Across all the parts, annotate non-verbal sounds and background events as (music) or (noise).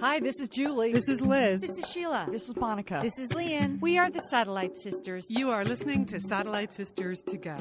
Hi, this is Julie. This is Liz. This is Sheila. This is Monica. This is Lian. We are the Satellite Sisters. You are listening to Satellite Sisters to Go.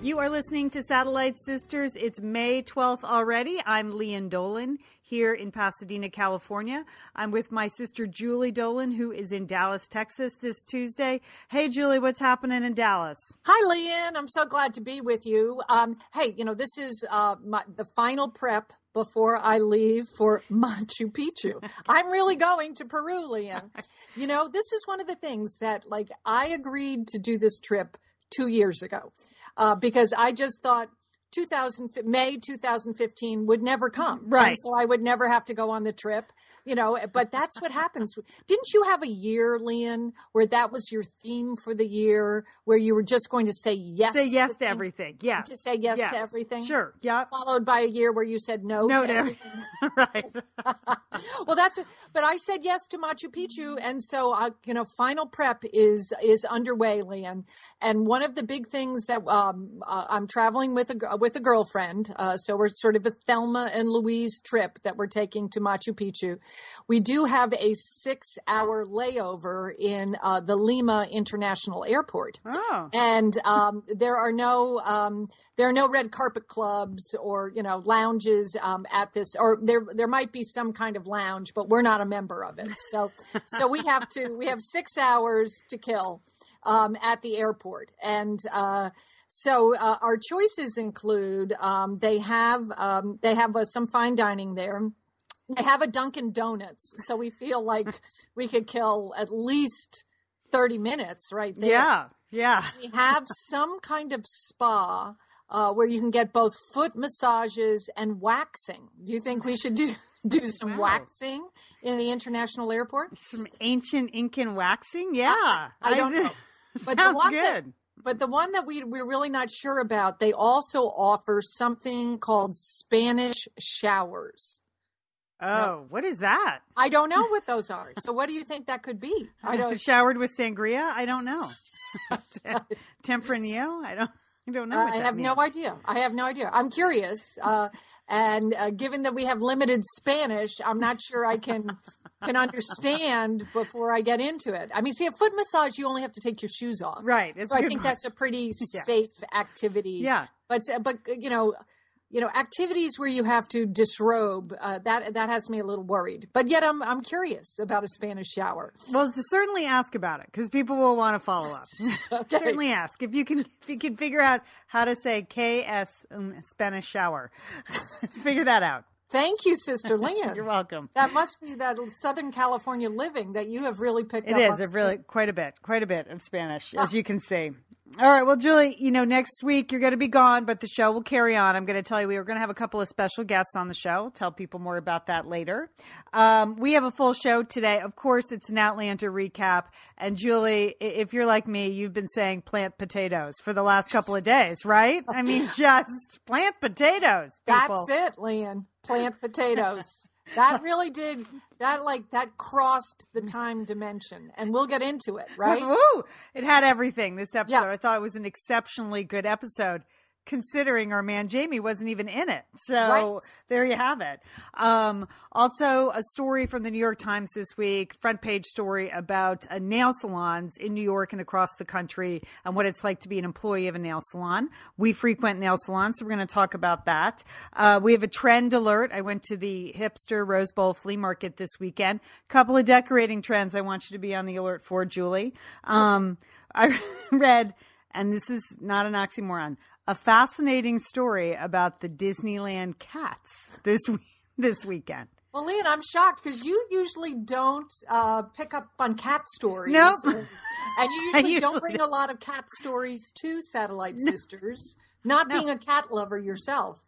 You are listening to Satellite Sisters. It's May 12th already. I'm Lian Dolan here in Pasadena, California. I'm with my sister Julie Dolan, who is in Dallas, Texas this Tuesday. Hey, Julie, what's happening in Dallas? Hi, Lian. I'm so glad to be with you. Um, hey, you know, this is uh, my, the final prep before I leave for (laughs) Machu Picchu. I'm really going to Peru, Lian. (laughs) You know, this is one of the things that, like, I agreed to do this trip two years ago uh, because I just thought 2000 May 2015 would never come. Right. And so I would never have to go on the trip. You know, but that's what happens. Didn't you have a year, Lian, where that was your theme for the year, where you were just going to say yes, Say yes to thing- everything. Yeah. to say yes, Yes. to everything? Sure. Yep. Followed by a year where you said no, No, to to everything. (laughs) right. (laughs) well, that's what, but I said yes to Machu Picchu, and so uh, you know, final prep is is underway, Lian. And one of the big things that um, uh, I'm traveling with a with a girlfriend, uh, so we're sort of a Thelma and Louise trip that we're taking to Machu Picchu. We do have a six hour layover in uh, the Lima International Airport. Oh. and um, there are no um, there are no red carpet clubs or you know lounges um, at this or there there might be some kind of lounge but we're not a member of it. So so we have to we have six hours to kill um, at the airport. And uh, so uh, our choices include um, they have um, they have uh, some fine dining there they have a Dunkin' Donuts, so we feel like we could kill at least 30 minutes right there Yeah. Yeah. we have some kind of spa uh, where you can get both foot massages and waxing. Do you think we should do do some Wow. waxing in the international airport? Some ancient Incan waxing. Yeah. I don't know. (laughs) But the one that- good. But the one that we we're really not sure about, they also offer something called Spanish showers. Oh, what is that? I don't know what those are. So what do you think that could be? I don't. (laughs) Showered with sangria? I don't know. (laughs) Tempranillo? I don't. I don't know. what I that have no idea. I have no idea. I'm curious, uh, and uh, given that we have limited Spanish, I'm not sure I can (laughs) can understand before I get into it. I mean, see, a foot massage, you only have to take your shoes off, Right. It's So I think point. that's a pretty Yeah. safe activity. Yeah. but but you know. You know, activities where you have to disrobe uh, that that has me a little worried. But yet, I'm I'm curious about a Spanish shower. Well, to certainly ask about it because people will want to follow up. (laughs) (laughs) certainly ask if you can if you can figure out how to say KS um, Spanish shower. (laughs) figure that out. Thank you, Sister Lynn. You're welcome. That must be that Southern California living that you have really picked It up. is on a really quite a bit, quite a bit of Spanish, as you can see. All right, well, Julie, you know, next week you're going to be gone, but the show will carry on. I'm going to tell you we are going to have a couple of special guests on the show. Tell people more about that later. Um, we have a full show today. Of course, it's an Outlander recap. And Julie, if you're like me, you've been saying plant potatoes for the last couple of days, right? I mean, (laughs) just plant potatoes. People. That's it, Lian. Plant potatoes. That really did that like that crossed the time dimension. And we'll get into it, right? Woo! It had everything. This episode, Yeah. I thought it was an exceptionally good episode, considering our man Jamie wasn't even in it. So Right. there you have it. Um, also, a story from the New York Times this week, front page story about uh, nail salons in New York and across the country, and what it's like to be an employee of a nail salon. We frequent nail salons, so we're going to talk about that. Uh, we have a trend alert. I went to the hipster Rose Bowl flea market this weekend. Couple of decorating trends I want you to be on the alert for, Julie. Um, I (laughs) read, and this is not an oxymoron, a fascinating story about the Disneyland cats this (laughs) this weekend. Well, Lian, I'm shocked because you usually don't uh, pick up on cat stories. Nope. or- (laughs) and you (laughs) usually, usually don't bring a lot of cat stories to Satellite Sisters, not being a cat lover yourself.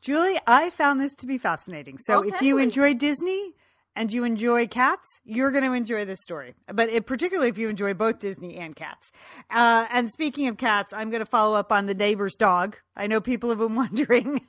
Julie, I found this to be fascinating. So if Okay. you enjoy Disney and you enjoy cats, you're going to enjoy this story. But it, particularly if you enjoy both Disney and cats. Uh, and speaking of cats, I'm going to follow up on the neighbor's dog. I know people have been (laughs) wondering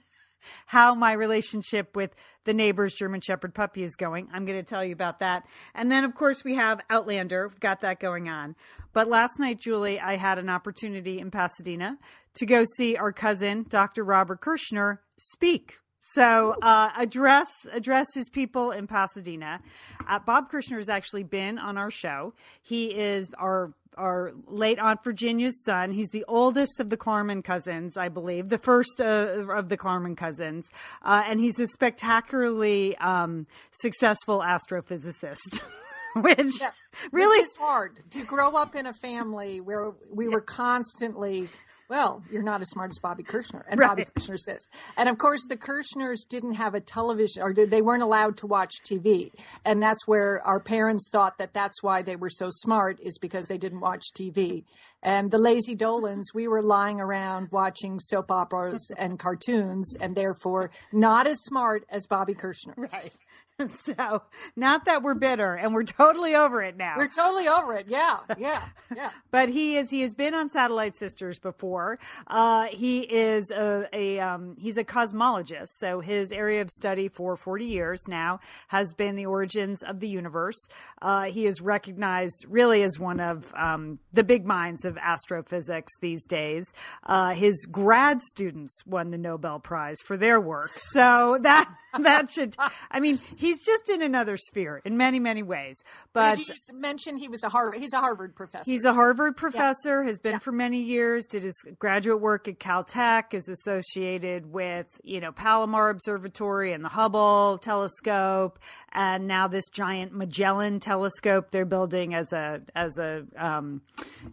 how my relationship with the neighbor's German Shepherd puppy is going. I'm going to tell you about that. And then, of course, we have Outlander. We've got that going on. But last night, Julie, I had an opportunity in Pasadena to go see our cousin, Dr. Robert Kirshner, speak So uh, address address his people in Pasadena. Uh, Bob Kirshner has actually been on our show. He is our our late Aunt Virginia's son. He's the oldest of the Klarman cousins, I believe, the first uh, of the Klarman cousins, uh, and he's a spectacularly um, successful astrophysicist. (laughs) which Yeah, really which is hard to grow up in a family where we were constantly well you're not as smart as bobby kirshner and bobby Right. kirshner says and of course the kirshners didn't have a television or they weren't allowed to watch tv and that's where our parents thought that that's why they were so smart is because they didn't watch tv and the lazy dolans we were lying around watching soap operas and cartoons and therefore not as smart as bobby kirshner right. (laughs) So, not that we're bitter, and we're totally over it now. we're totally over it. Yeah yeah (laughs) yeah. But he is he has been on satellite sisters before. Uh, he is a, a um, he's a cosmologist so his area of study for 40 years now has been the origins of the universe. Uh, he is recognized really as one of um, the big minds of astrophysics these days. Uh, his grad students won the nobel prize for their work. So that (laughs) that should i mean he's just in another sphere in many many ways but Did you just mention he was a Harvard? He's a Harvard professor. He's a Harvard professor, has been for many years, did his graduate work at Caltech, is associated with, you know, Palomar Observatory and the Hubble telescope, and now this giant Magellan telescope they're building as a as a um,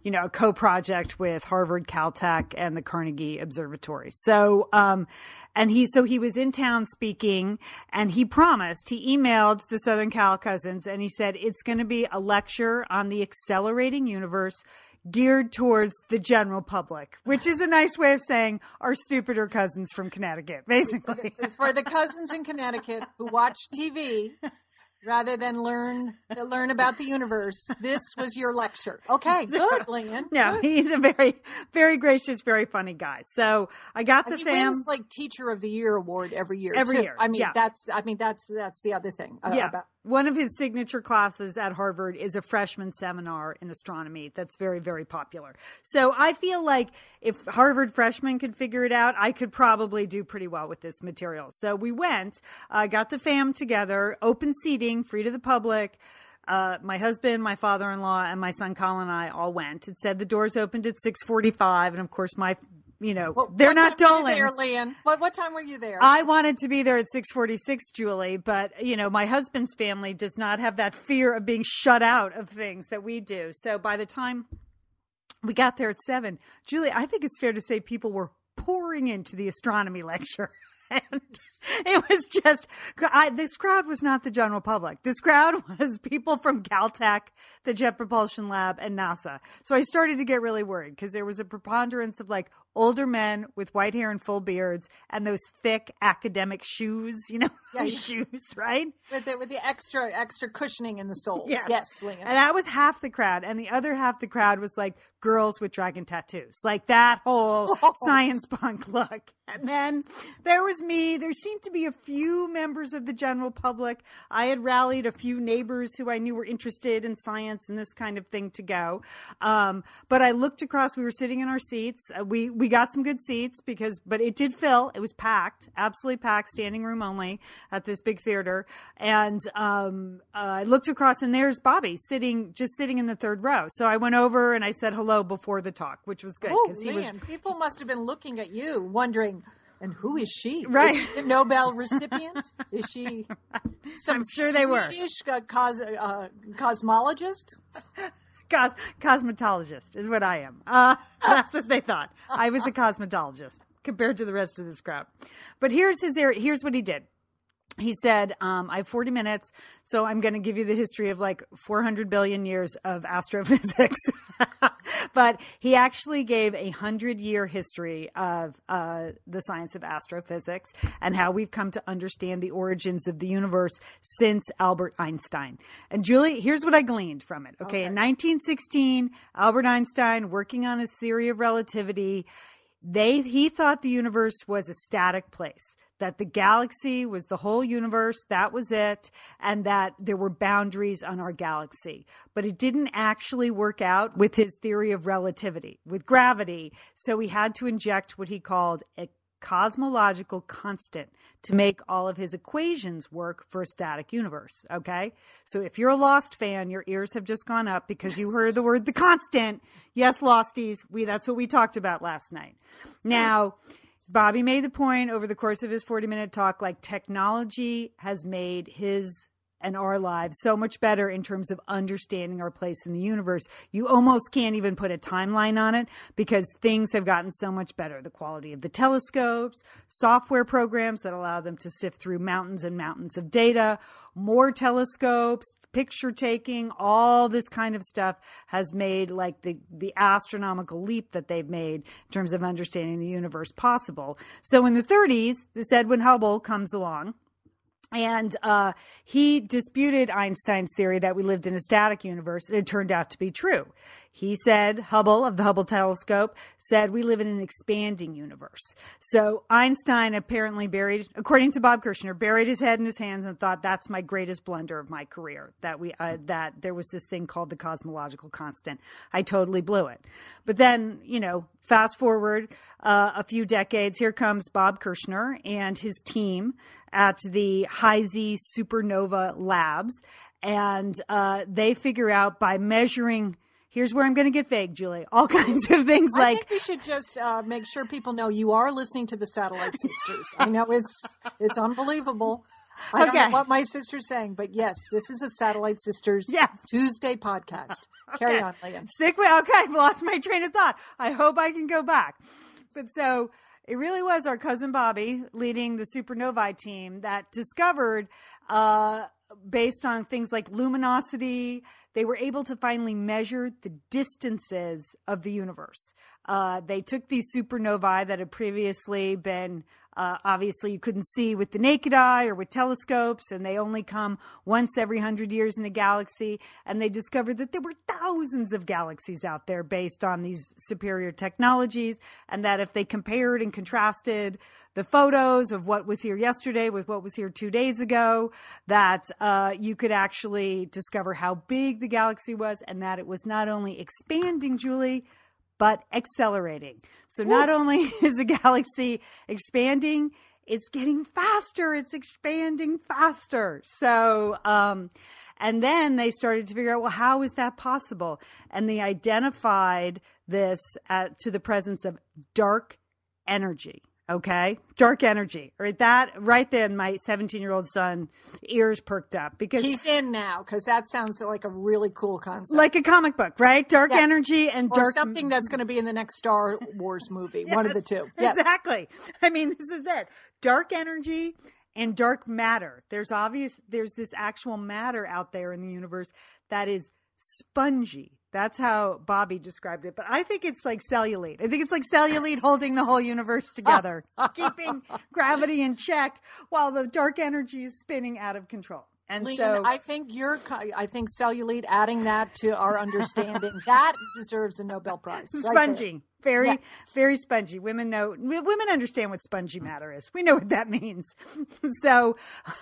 you know, a co-project with Harvard, Caltech, and the Carnegie Observatory. So um and he so he was in town speaking and he promised he emailed the southern cal cousins and he said it's going to be a lecture on the accelerating universe geared towards the general public which is a nice way of saying our stupider cousins from connecticut basically. (laughs) For the cousins in Connecticut who watch TV rather than learn learn about the universe. This was your lecture. Okay, (laughs) good, Lynn. no Good. he's a very very gracious very funny guy so i got the he fam wins like Teacher of the Year award every year. Every too. year, I mean, yeah. that's I mean that's that's the other thing. uh, yeah. about- One of his signature classes at Harvard is a freshman seminar in astronomy that's very, very popular. So I feel like if Harvard freshmen could figure it out, I could probably do pretty well with this material. So we went, uh, got the fam together, open seating, free to the public. Uh, my husband, my father-in-law, and my son Colin and I all went. It said the doors opened at six forty-five, and of course, my, you know, What- they're not time were you Dolans. There. What what time were you there? I wanted to be there at 646, Julie, but you know, my husband's family does not have that fear of being shut out of things that we do. So by the time we got there at seven, Julie, I think it's fair to say people were pouring into the astronomy (laughs) lecture. And it was just, I, this crowd was not the general public. This crowd (laughs) was people from Caltech, the Jet Propulsion Lab, and NASA. So I started to get really worried because there was a preponderance of like older men with white hair and full beards and those thick academic shoes, you know, (laughs) Yeah, yeah. shoes, right? with the with the extra extra cushioning in the soles. Yes. Yes. And that was half the crowd. And the other half the crowd was like girls with dragon tattoos, like that whole (laughs) science punk look. And then there was me. There seemed to be a few members of the general public. I had rallied a few neighbors who I knew were interested in science and this kind of thing to go. Um, but I looked across. We were sitting in our seats. Uh, we we got some good seats because, but it did fill. It was packed, absolutely packed, standing room only at this big theater. And um, uh, I looked across, and there's Bobby sitting, just sitting in the third row. So I went over and I said hello before the talk, which was good Oh he was man, people must have been looking at you, wondering, and who is she? Right. Is she a Nobel recipient? Is she (laughs) some I'm sure they were. Swedish uh, cos- uh, cosmologist? Cos- cosmetologist is what I am. Uh, (laughs) that's what they thought. I was a cosmetologist compared to the rest of this crowd. But here's his. Here's what he did. He said, um, I have 40 minutes, so I'm going to give you the history of like 400 billion years of astrophysics. (laughs) (laughs) but he actually gave a hundred year history of uh, the science of astrophysics and how we've come to understand the origins of the universe since Albert Einstein. And Julie, here's what I gleaned from it. Okay, in 1916, Albert Einstein, working on his theory of relativity, they he thought the universe was a static place that the galaxy was the whole universe that was it and that there were boundaries on our galaxy. But it didn't actually work out with his theory of relativity with gravity. So he had to inject what he called cosmological constant to make all of his equations work for a static universe. Okay. So if you're a Lost fan, your ears have just gone up because you heard the word the constant. Yes, Losties. We, that's what we talked about last night. Now, Bobby made the point over the course of his 40 minute talk, like technology has made his and our lives so much better in terms of understanding our place in the universe. You almost can't even put a timeline on it because things have gotten so much better. The quality of the telescopes, software programs that allow them to sift through mountains and mountains of data, more telescopes, picture taking, all this kind of stuff has made like the, the astronomical leap that they've made in terms of understanding the universe possible. So in the 30s, this Edwin Hubble comes along and uh, he disputed Einstein's theory that we lived in a static universe, and it turned out to be true. He said, Hubble of the Hubble telescope said we live in an expanding universe. So Einstein apparently buried, according to Bob Kirshner, buried his head in his hands and thought that's my greatest blunder of my career. That we uh, that there was this thing called the cosmological constant. I totally blew it. But then, you know, fast forward uh, a few decades, here comes Bob Kirshner and his team at the High-Z Supernova Labs, and uh, they figure out by measuring here's where I'm going to get vague, Julie. All (laughs) kinds of things I like. I think we should just uh, make sure people know you are listening to the Satellite Sisters. I know it's it's unbelievable. I don't know what my sister's saying, but yes, this is a Satellite Sisters Yes. Tuesday podcast. (laughs) Carry on, Lian. Stick with okay. I've lost my train of thought. I hope I can go back. But so it really was our cousin Bobby leading the supernovae team that discovered, uh, based on things like luminosity, they were able to finally measure the distances of the universe. Uh, they took these supernovae that had previously been uh, obviously you couldn't see with the naked eye or with telescopes, and they only come once every hundred years in a galaxy. And they discovered that there were thousands of galaxies out there based on these superior technologies, and that if they compared and contrasted the photos of what was here yesterday with what was here two days ago, that uh, you could actually discover how big the galaxy was, and that it was not only expanding, Julie, but accelerating. So not only (laughs) is the galaxy expanding, it's getting faster. It's expanding faster. So, um, and then they started to figure out, well, how is that possible? And they identified this at, to the presence of dark energy. Okay, dark energy. Right, that right then, my 17 year old son ears perked up because He's in now because that sounds like a really cool concept. like a comic book, right? Dark Yeah. energy and or dark something that's going to be in the next Star Wars movie. One of the two. Yes. Exactly. I mean, this is it. Dark energy and dark matter. There's obvious there's this actual matter out there in the universe that is spongy. That's how Bobby described it. But I think it's like cellulite. I think it's like cellulite holding the whole universe together, (laughs) keeping gravity in check while the dark energy is spinning out of control. And Lean, so I think you're. I think cellulite. Adding that to our understanding (laughs) that deserves a Nobel Prize. right there. spongy very Yeah. very spongy. Women know women understand what spongy matter is. We know what that (laughs) means. (laughs) So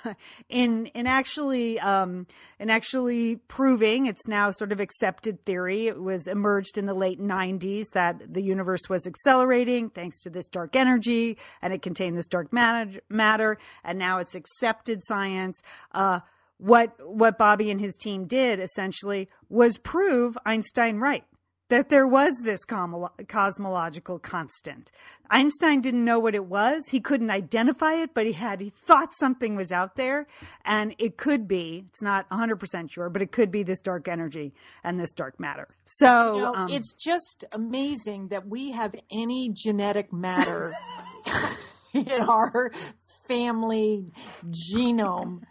(laughs) in in actually um in actually proving it's now sort of accepted theory it was emerged in the late 90s that the universe was accelerating thanks to this dark energy and it contained this dark matter, matter. And now it's accepted science. Uh what what Bobby and his team did essentially was prove Einstein right that there was this cosmological constant. Einstein didn't know what it was. He couldn't identify it, but he had, he thought something was out there and it could be, it's not 100% sure, but it could be this dark energy and this dark matter. So, You know, um, it's just amazing that we have any genetic matter (laughs) in our family genome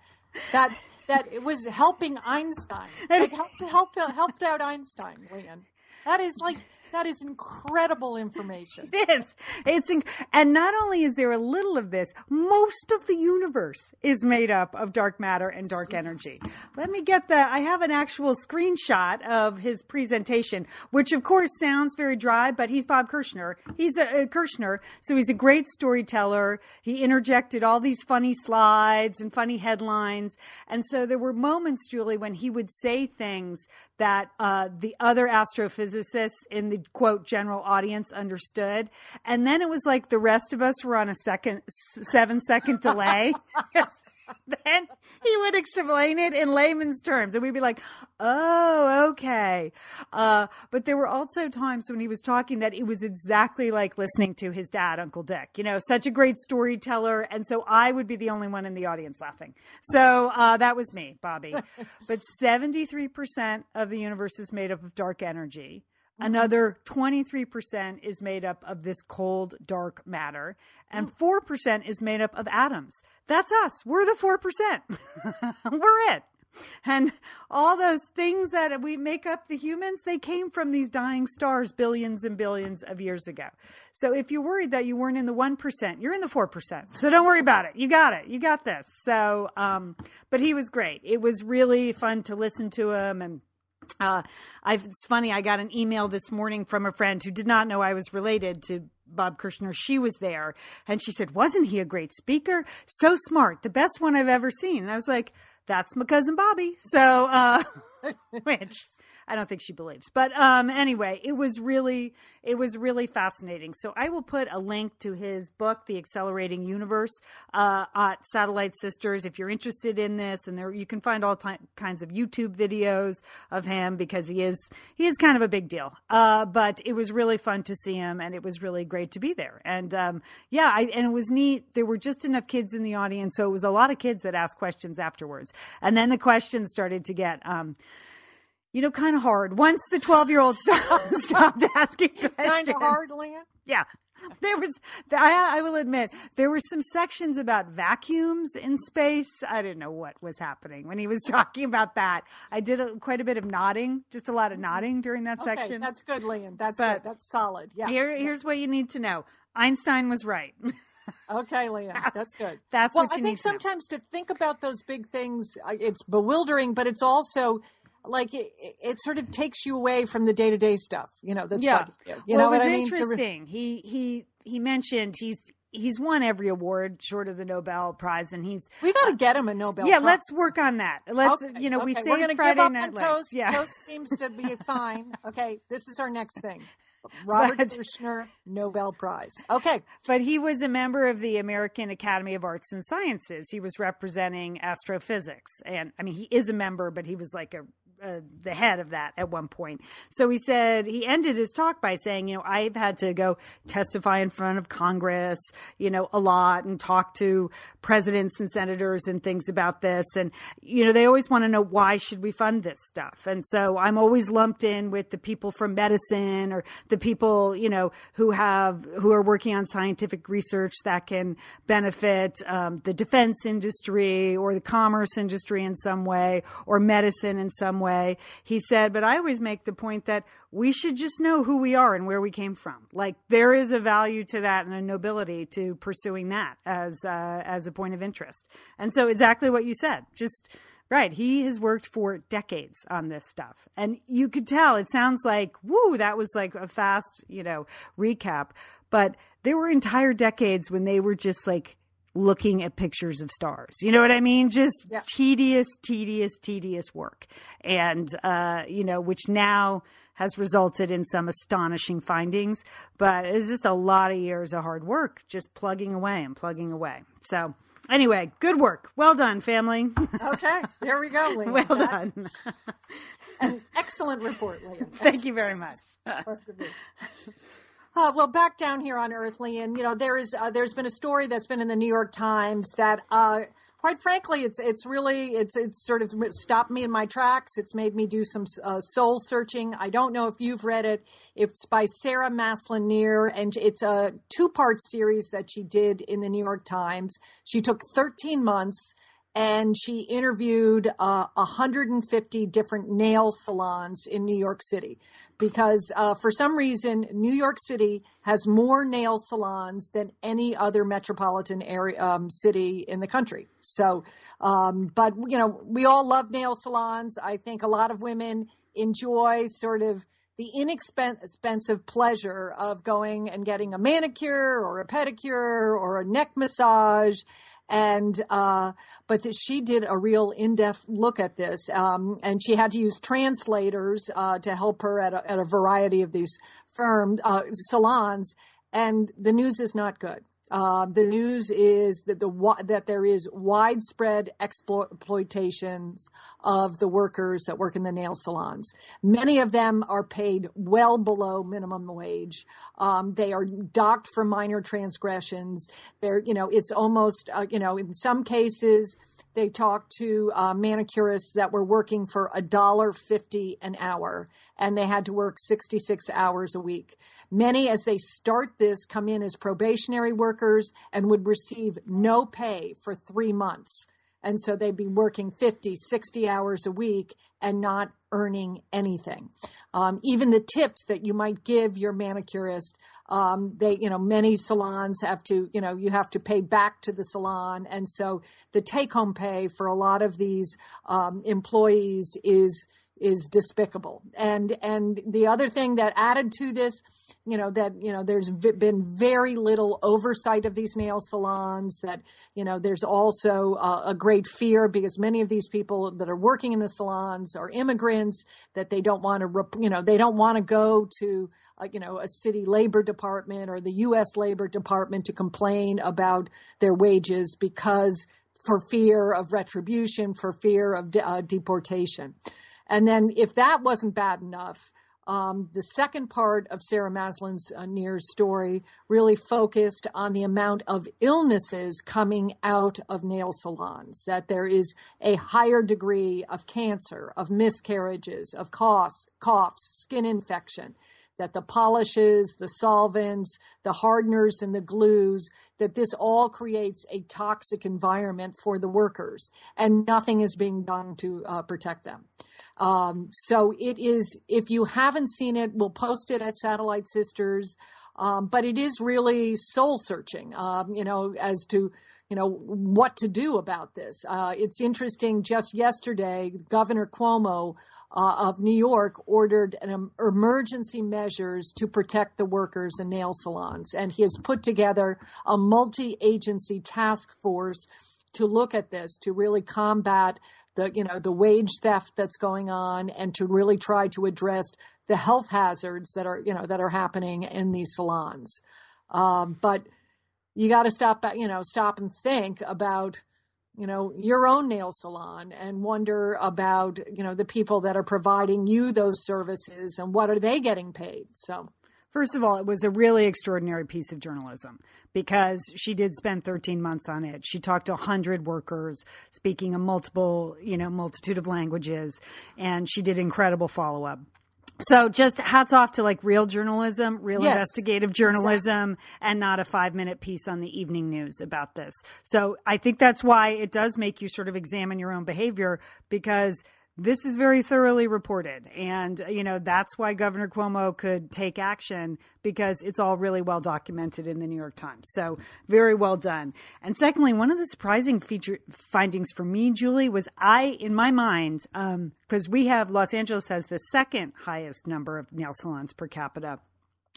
that that it was helping Einstein. Like helped helped helped out Einstein, Lian. That is like that is incredible information. (laughs) It is. It's inc- and not only is there a little of this, most of the universe is made up of dark matter and dark energy. Let me get the. I have an actual screenshot of his presentation, which of course sounds very dry, but he's Bob Kirshner. He's a, a Kirshner, so he's a great storyteller. He interjected all these funny slides and funny headlines, and so there were moments, Julie, when he would say things that uh, the other astrophysicists in the quote general audience understood. And then it was like the rest of us were on a second, seven second delay. (laughs) then he would explain it in layman's terms and we'd be like oh okay uh, but there were also times when he was talking that it was exactly like listening to his dad uncle dick you know such a great storyteller and so i would be the only one in the audience laughing so uh, that was me bobby but 73% of the universe is made up of dark energy. Another 23% is made up of this cold, dark matter, and 4% is made up of atoms. That's us. We're the 4%. (laughs) We're it. And all those things that we make up the humans, they came from these dying stars billions and billions of years ago. So if you're worried that you weren't in the 1%, you're in the 4%. So don't worry about it. You got it. You got this. So, um, but he was great. It was really fun to listen to him and uh, it's funny. I got an email this morning from a friend who did not know I was related to Bob Kirshner. She was there, and she said, "Wasn't he a great speaker? So smart, the best one I've ever seen." And I was like, "That's my cousin Bobby." So, uh, (laughs) which I don't think she believes. But um, anyway, it was really it was really fascinating. So I will put a link to his book, The Accelerating Universe, uh, at Satellite Sisters if you're interested in this. And there you can find all kinds of YouTube videos of him because he is he is kind of a big deal. Uh, but it was really fun to see him, and it was really great to be there. And um, yeah, I, and it was neat. There were just enough kids in the audience, so it was a lot of kids that asked questions afterwards. And then the questions started to get. Um, you know, kind of hard. Once the 12 year old stopped, (laughs) stopped asking (laughs) questions. Kind of hard, Lynn? Yeah. There was, I, I will admit, there were some sections about vacuums in space. I didn't know what was happening when he was (laughs) talking about that. I did a, quite a bit of nodding, just a lot of nodding during that Okay, section. that's good, Lynn. That's But- good. That's solid. Yeah. Here, here's what you need to know Einstein was right. Okay, Leah, that's good. That's well, I think to know. sometimes to think about those big things, uh, it's bewildering, but it's also like it, it sort of takes you away from the day to day stuff. You know, that's yeah. what you, well, know it what was I mean. Interesting. he he he mentioned he's he's won every award short of the Nobel Prize, and he's we got to uh, get him a Nobel. yeah. Prize. Let's work on that. Let's Okay, you know we okay. say we're gonna Friday give up Night on toast. Yeah. Toast seems to be (laughs) fine. Okay, this is our next thing. (laughs) Robert But- Kirshner Nobel Prize. Okay, But he was a member of the American Academy of Arts and Sciences. He was representing astrophysics. And I mean, he is a member, but he was like a, uh, the head of that at one point. So he said, he ended his talk by saying, you know, I've had to go testify in front of Congress, you know, a lot and talk to presidents and senators and things about this. And, you know, they always want to know why should we fund this stuff? And so I'm always lumped in with the people from medicine or the people, you know, who have, who are working on scientific research that can benefit um, the defense industry or the commerce industry in some way or medicine in some way. He said, but I always make the point that we should just know who we are and where we came from. Like there is a value to that and a nobility to pursuing that as uh, as a point of interest. And so exactly what you said, just right. He has worked for decades on this stuff, and you could tell. It sounds like woo, that was like a fast, you know, recap. But there were entire decades when they were just like looking at pictures of stars. You know what I mean? Just Yeah. tedious, tedious, tedious work. And, uh, you know, which now has resulted in some astonishing findings, but it's just a lot of years of hard work, just plugging away and plugging away. So, anyway, good work. Well done, family. okay, there we go, (laughs) Leah. well That- done. (laughs) An excellent report, Leah. Thank you very much. Uh, well, back down here on Earth, and you know there is uh, there's been a story that's been in the New York Times that, uh, quite frankly, it's it's really it's it's sort of stopped me in my tracks. It's made me do some uh, soul searching. I don't know if you've read it. It's by Sarah Maslin Nir, and it's a two part series that she did in the New York Times. She took 13 months and she interviewed uh, 150 different nail salons in New York City because uh, for some reason New York City has more nail salons than any other metropolitan area um, city in the country. So, um, but you know, we all love nail salons. I think a lot of women enjoy sort of the inexpensive pleasure of going and getting a manicure or a pedicure or a neck massage. And uh, but she did a real in-depth look at this, um, and she had to use translators uh, to help her at a, at a variety of these firm uh, salons, and the news is not good. Uh, the news is that the that there is widespread exploitation of the workers that work in the nail salons. Many of them are paid well below minimum wage. Um, they are docked for minor transgressions. They're you know it's almost uh, you know in some cases they talked to uh, manicurists that were working for a dollar fifty an hour, and they had to work sixty six hours a week. Many, as they start this, come in as probationary workers and would receive no pay for three months. And so they'd be working 50, 60 hours a week and not earning anything. Um, even the tips that you might give your manicurist, um, they, you know, many salons have to, you know, you have to pay back to the salon. And so the take home pay for a lot of these um, employees is, is despicable. And, and the other thing that added to this, you know that you know there's been very little oversight of these nail salons that you know there's also a, a great fear because many of these people that are working in the salons are immigrants that they don't want to you know they don't want to go to uh, you know a city labor department or the US labor department to complain about their wages because for fear of retribution for fear of de- uh, deportation. And then if that wasn't bad enough um, the second part of Sarah Maslin's uh, story really focused on the amount of illnesses coming out of nail salons, that there is a higher degree of cancer, of miscarriages, of coughs, coughs skin infection, that the polishes, the solvents, the hardeners, and the glues, that this all creates a toxic environment for the workers, and nothing is being done to uh, protect them. Um, so it is, if you haven't seen it, we'll post it at Satellite Sisters. Um, but it is really soul searching, um, you know, as to, you know, what to do about this. Uh, it's interesting. Just yesterday, Governor Cuomo uh, of New York ordered an emergency measures to protect the workers in nail salons, and he has put together a multi-agency task force to look at this to really combat the you know the wage theft that's going on and to really try to address the health hazards that are you know that are happening in these salons. Um, but you got to stop you know stop and think about you know your own nail salon and wonder about you know the people that are providing you those services and what are they getting paid. So First of all, it was a really extraordinary piece of journalism because she did spend 13 months on it. She talked to 100 workers speaking a multiple, you know, multitude of languages, and she did incredible follow up. So just hats off to like real journalism, real yes, investigative journalism, exactly. and not a five minute piece on the evening news about this. So I think that's why it does make you sort of examine your own behavior because this is very thoroughly reported. And, you know, that's why Governor Cuomo could take action because it's all really well documented in the New York Times. So, very well done. And secondly, one of the surprising feature findings for me, Julie, was I, in my mind, because um, we have Los Angeles has the second highest number of nail salons per capita.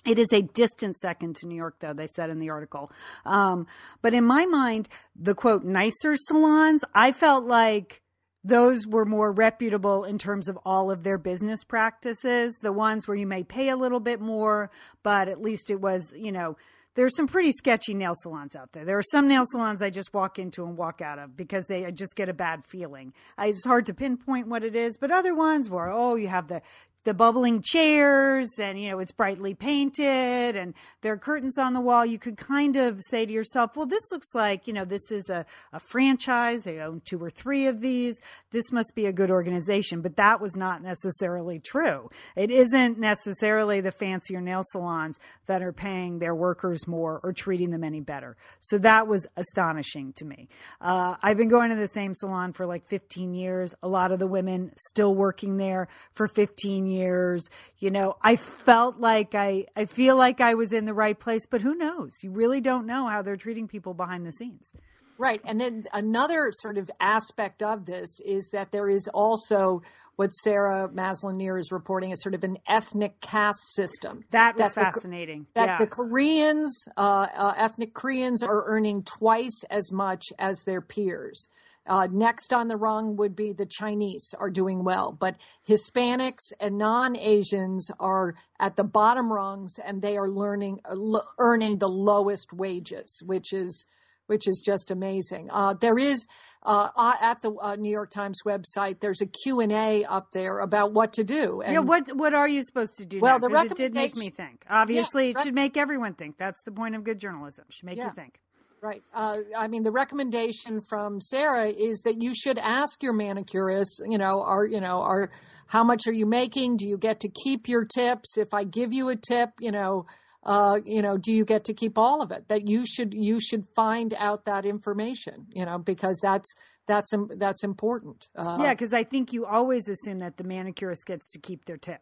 It is a distant second to New York, though, they said in the article. Um, but in my mind, the quote, nicer salons, I felt like those were more reputable in terms of all of their business practices. The ones where you may pay a little bit more, but at least it was, you know, there's some pretty sketchy nail salons out there. There are some nail salons I just walk into and walk out of because they just get a bad feeling. It's hard to pinpoint what it is, but other ones where oh, you have the the bubbling chairs and you know it's brightly painted and there are curtains on the wall. You could kind of say to yourself well this looks like you know this is a, a franchise. They own two or three of these. This must be a good organization. But that was not necessarily true. It isn't necessarily the fancier nail salons that are paying their workers more or treating them any better. So that was astonishing to me. Uh, i've been going to the same salon for like 15 years. A lot of the women still working there for 15 years. You know, I felt like I, I feel like I was in the right place, but who knows? You really don't know how they're treating people behind the scenes. Right. And then another sort of aspect of this is that there is also what Sarah Maslin-Nir is reporting as sort of an ethnic caste system. That was that fascinating. The, that yeah. the Koreans, uh, uh, ethnic Koreans, are earning twice as much as their peers. Uh, next on the rung would be the Chinese are doing well, but Hispanics and non-Asians are at the bottom rungs, and they are learning uh, earning the lowest wages, which is which is just amazing. Uh, there is uh, uh, at the uh, New York Times website. There's a Q and A up there about what to do. And, yeah, what what are you supposed to do? Well, now? the recommendation it did make me think. Obviously, yeah, it should make everyone think. That's the point of good journalism. It should make yeah. you think. Right. Uh, I mean, the recommendation from Sarah is that you should ask your manicurist, you know, are, you know, are, how much are you making? Do you get to keep your tips? If I give you a tip, you know, uh, you know, do you get to keep all of it? That you should, you should find out that information, you know, because that's, that's, that's important. Uh, yeah. Cause I think you always assume that the manicurist gets to keep their tip.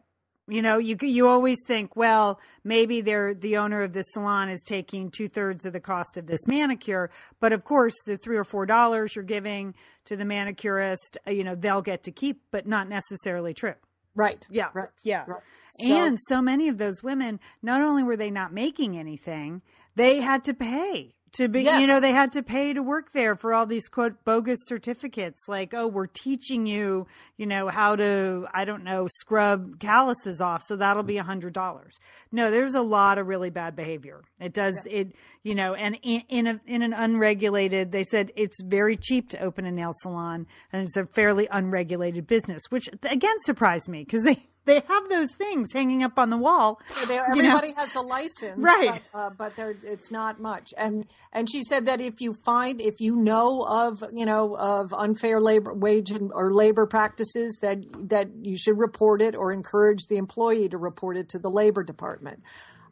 You know, you you always think, well, maybe they're the owner of the salon is taking two thirds of the cost of this manicure, but of course, the three or four dollars you're giving to the manicurist, uh, you know, they'll get to keep, but not necessarily true. Right. Yeah. Right. Yeah. Right. So, and so many of those women, not only were they not making anything, they had to pay to be yes. you know they had to pay to work there for all these quote bogus certificates like oh we're teaching you you know how to i don't know scrub calluses off so that'll be a hundred dollars no there's a lot of really bad behavior it does yeah. it you know and in, in a in an unregulated they said it's very cheap to open a nail salon and it's a fairly unregulated business which again surprised me because they they have those things hanging up on the wall. they, everybody know? has a license, right? But, uh, but it's not much. And and she said that if you find, if you know of, you know, of unfair labor wage and, or labor practices, that that you should report it or encourage the employee to report it to the labor department.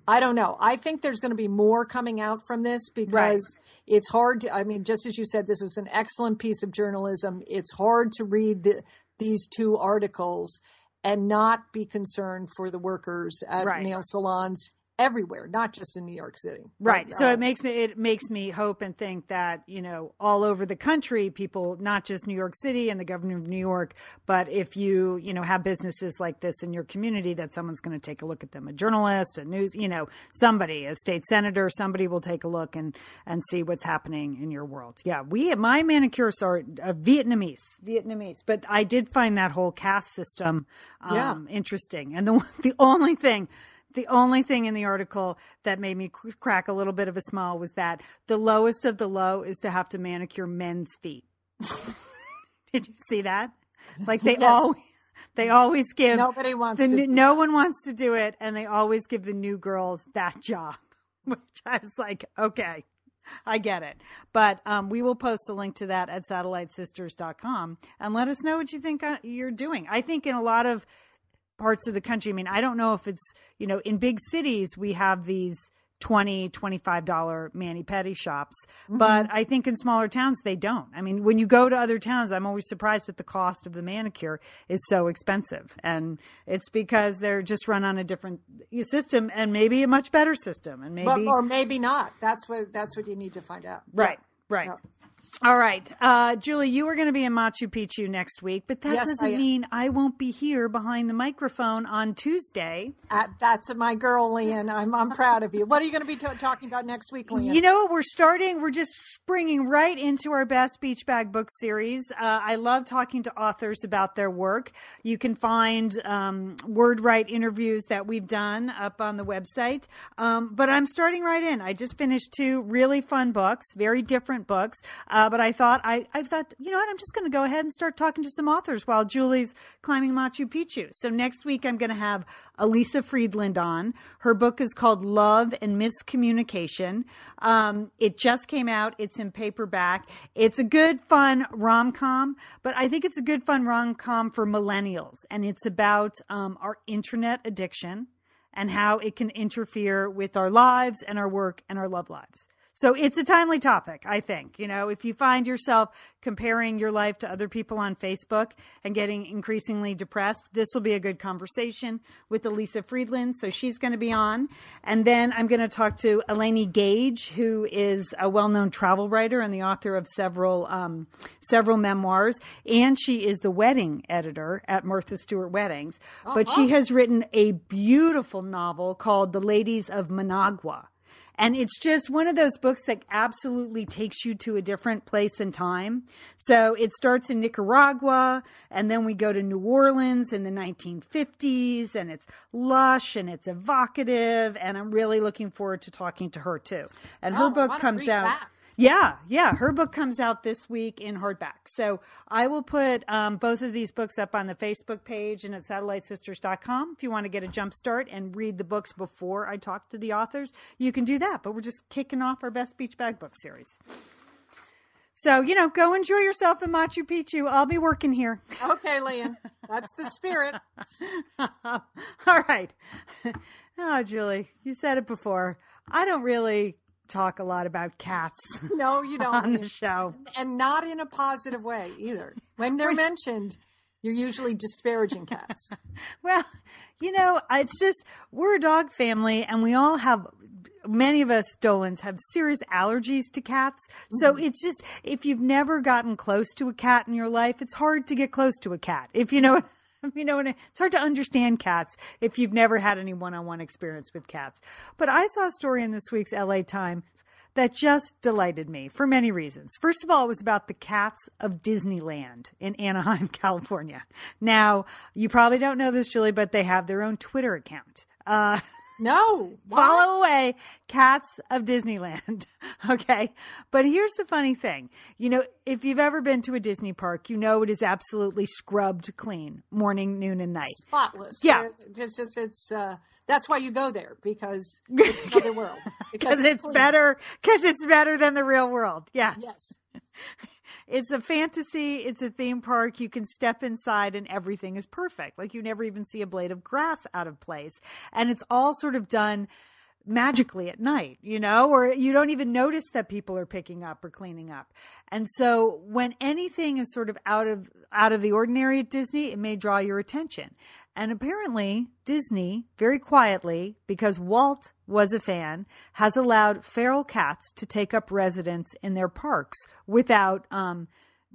I don't know. I think there's going to be more coming out from this because right. it's hard to, I mean, just as you said, this was an excellent piece of journalism. It's hard to read the, these two articles and not be concerned for the workers at right. nail salons everywhere, not just in New York City. Right. so it makes me it makes me hope and think that you know all over the country, people, not just New York City and the governor of New York, but if you you know have businesses like this in your community, that someone's going to take a look at them. A journalist, a news, you know, somebody, a state senator, somebody will take a look and and see what's happening in your world. Yeah, we my manicurists are uh, Vietnamese, Vietnamese, but I did find that whole caste system um, yeah. interesting, and the (laughs) the only thing the only thing in the article that made me crack a little bit of a smile was that the lowest of the low is to have to manicure men's feet. (laughs) Did you see that? Like they (laughs) yes. always they always give nobody wants the, to no one wants to do it and they always give the new girls that job. (laughs) Which I was like, okay. I get it. But um, we will post a link to that at satellitesisters.com and let us know what you think uh, you're doing. I think in a lot of parts of the country. I mean, I don't know if it's, you know, in big cities, we have these 20 $25 mani pedi shops mm-hmm. but i think in smaller towns they don't i mean when you go to other towns i'm always surprised that the cost of the manicure is so expensive and it's because they're just run on a different system and maybe a much better system and maybe but, or maybe not that's what that's what you need to find out right yeah. right yeah. All right. Uh, Julie, you are going to be in Machu Picchu next week, but that yes, doesn't I mean I won't be here behind the microphone on Tuesday. Uh, that's my girl, Lian. I'm, I'm proud of you. What are you going to be t- talking about next week, Lian? You know? We're starting, we're just springing right into our Best Beach Bag book series. Uh, I love talking to authors about their work. You can find um, WordWrite interviews that we've done up on the website. Um, but I'm starting right in. I just finished two really fun books, very different books. Uh, but I thought I, I thought, you know what, I'm just going to go ahead and start talking to some authors while Julie's climbing Machu Picchu. So next week I'm going to have Elyssa Friedland on. Her book is called Love and Miscommunication. Um, it just came out. It's in paperback. It's a good, fun rom com, but I think it's a good, fun rom com for millennials, and it's about um, our internet addiction and how it can interfere with our lives and our work and our love lives. So it's a timely topic, I think. You know, if you find yourself comparing your life to other people on Facebook and getting increasingly depressed, this will be a good conversation with Elyssa Friedland. So she's going to be on. And then I'm going to talk to Eleni Gage, who is a well known travel writer and the author of several, um, several memoirs. And she is the wedding editor at Martha Stewart Weddings. Uh-huh. But she has written a beautiful novel called The Ladies of Managua and it's just one of those books that absolutely takes you to a different place and time. So it starts in Nicaragua, and then we go to New Orleans in the 1950s, and it's lush and it's evocative. And I'm really looking forward to talking to her too. And her oh, book comes out. That. Yeah, yeah. Her book comes out this week in hardback. So I will put um, both of these books up on the Facebook page and at satellitesisters.com. If you want to get a jump start and read the books before I talk to the authors, you can do that. But we're just kicking off our Best Beach Bag Book series. So, you know, go enjoy yourself in Machu Picchu. I'll be working here. Okay, Lian. That's the spirit. (laughs) All right. Oh, (laughs) Julie, you said it before. I don't really talk a lot about cats. No, you (laughs) don't. on the show. And not in a positive way either. When they're mentioned, you're usually disparaging cats. (laughs) well, you know, it's just we're a dog family and we all have many of us Dolans have serious allergies to cats. So mm-hmm. it's just if you've never gotten close to a cat in your life, it's hard to get close to a cat. If you know (laughs) you know, and it's hard to understand cats if you've never had any one on one experience with cats. But I saw a story in this week's LA Times that just delighted me for many reasons. First of all, it was about the cats of Disneyland in Anaheim, (laughs) California. Now, you probably don't know this, Julie, but they have their own Twitter account. Uh, (laughs) no. What? Follow away Cats of Disneyland. (laughs) okay. But here's the funny thing. You know, if you've ever been to a Disney park, you know it is absolutely scrubbed clean morning, noon, and night. Spotless. Yeah. It's just, it's, uh, that's why you go there because (laughs) it's another world. Because (laughs) it's, it's better, because it's better than the real world. Yes. Yes. It's a fantasy. It's a theme park. You can step inside and everything is perfect. Like you never even see a blade of grass out of place. And it's all sort of done magically at night, you know, or you don't even notice that people are picking up or cleaning up. And so when anything is sort of out of out of the ordinary at Disney, it may draw your attention. And apparently, Disney, very quietly, because Walt was a fan, has allowed feral cats to take up residence in their parks without um,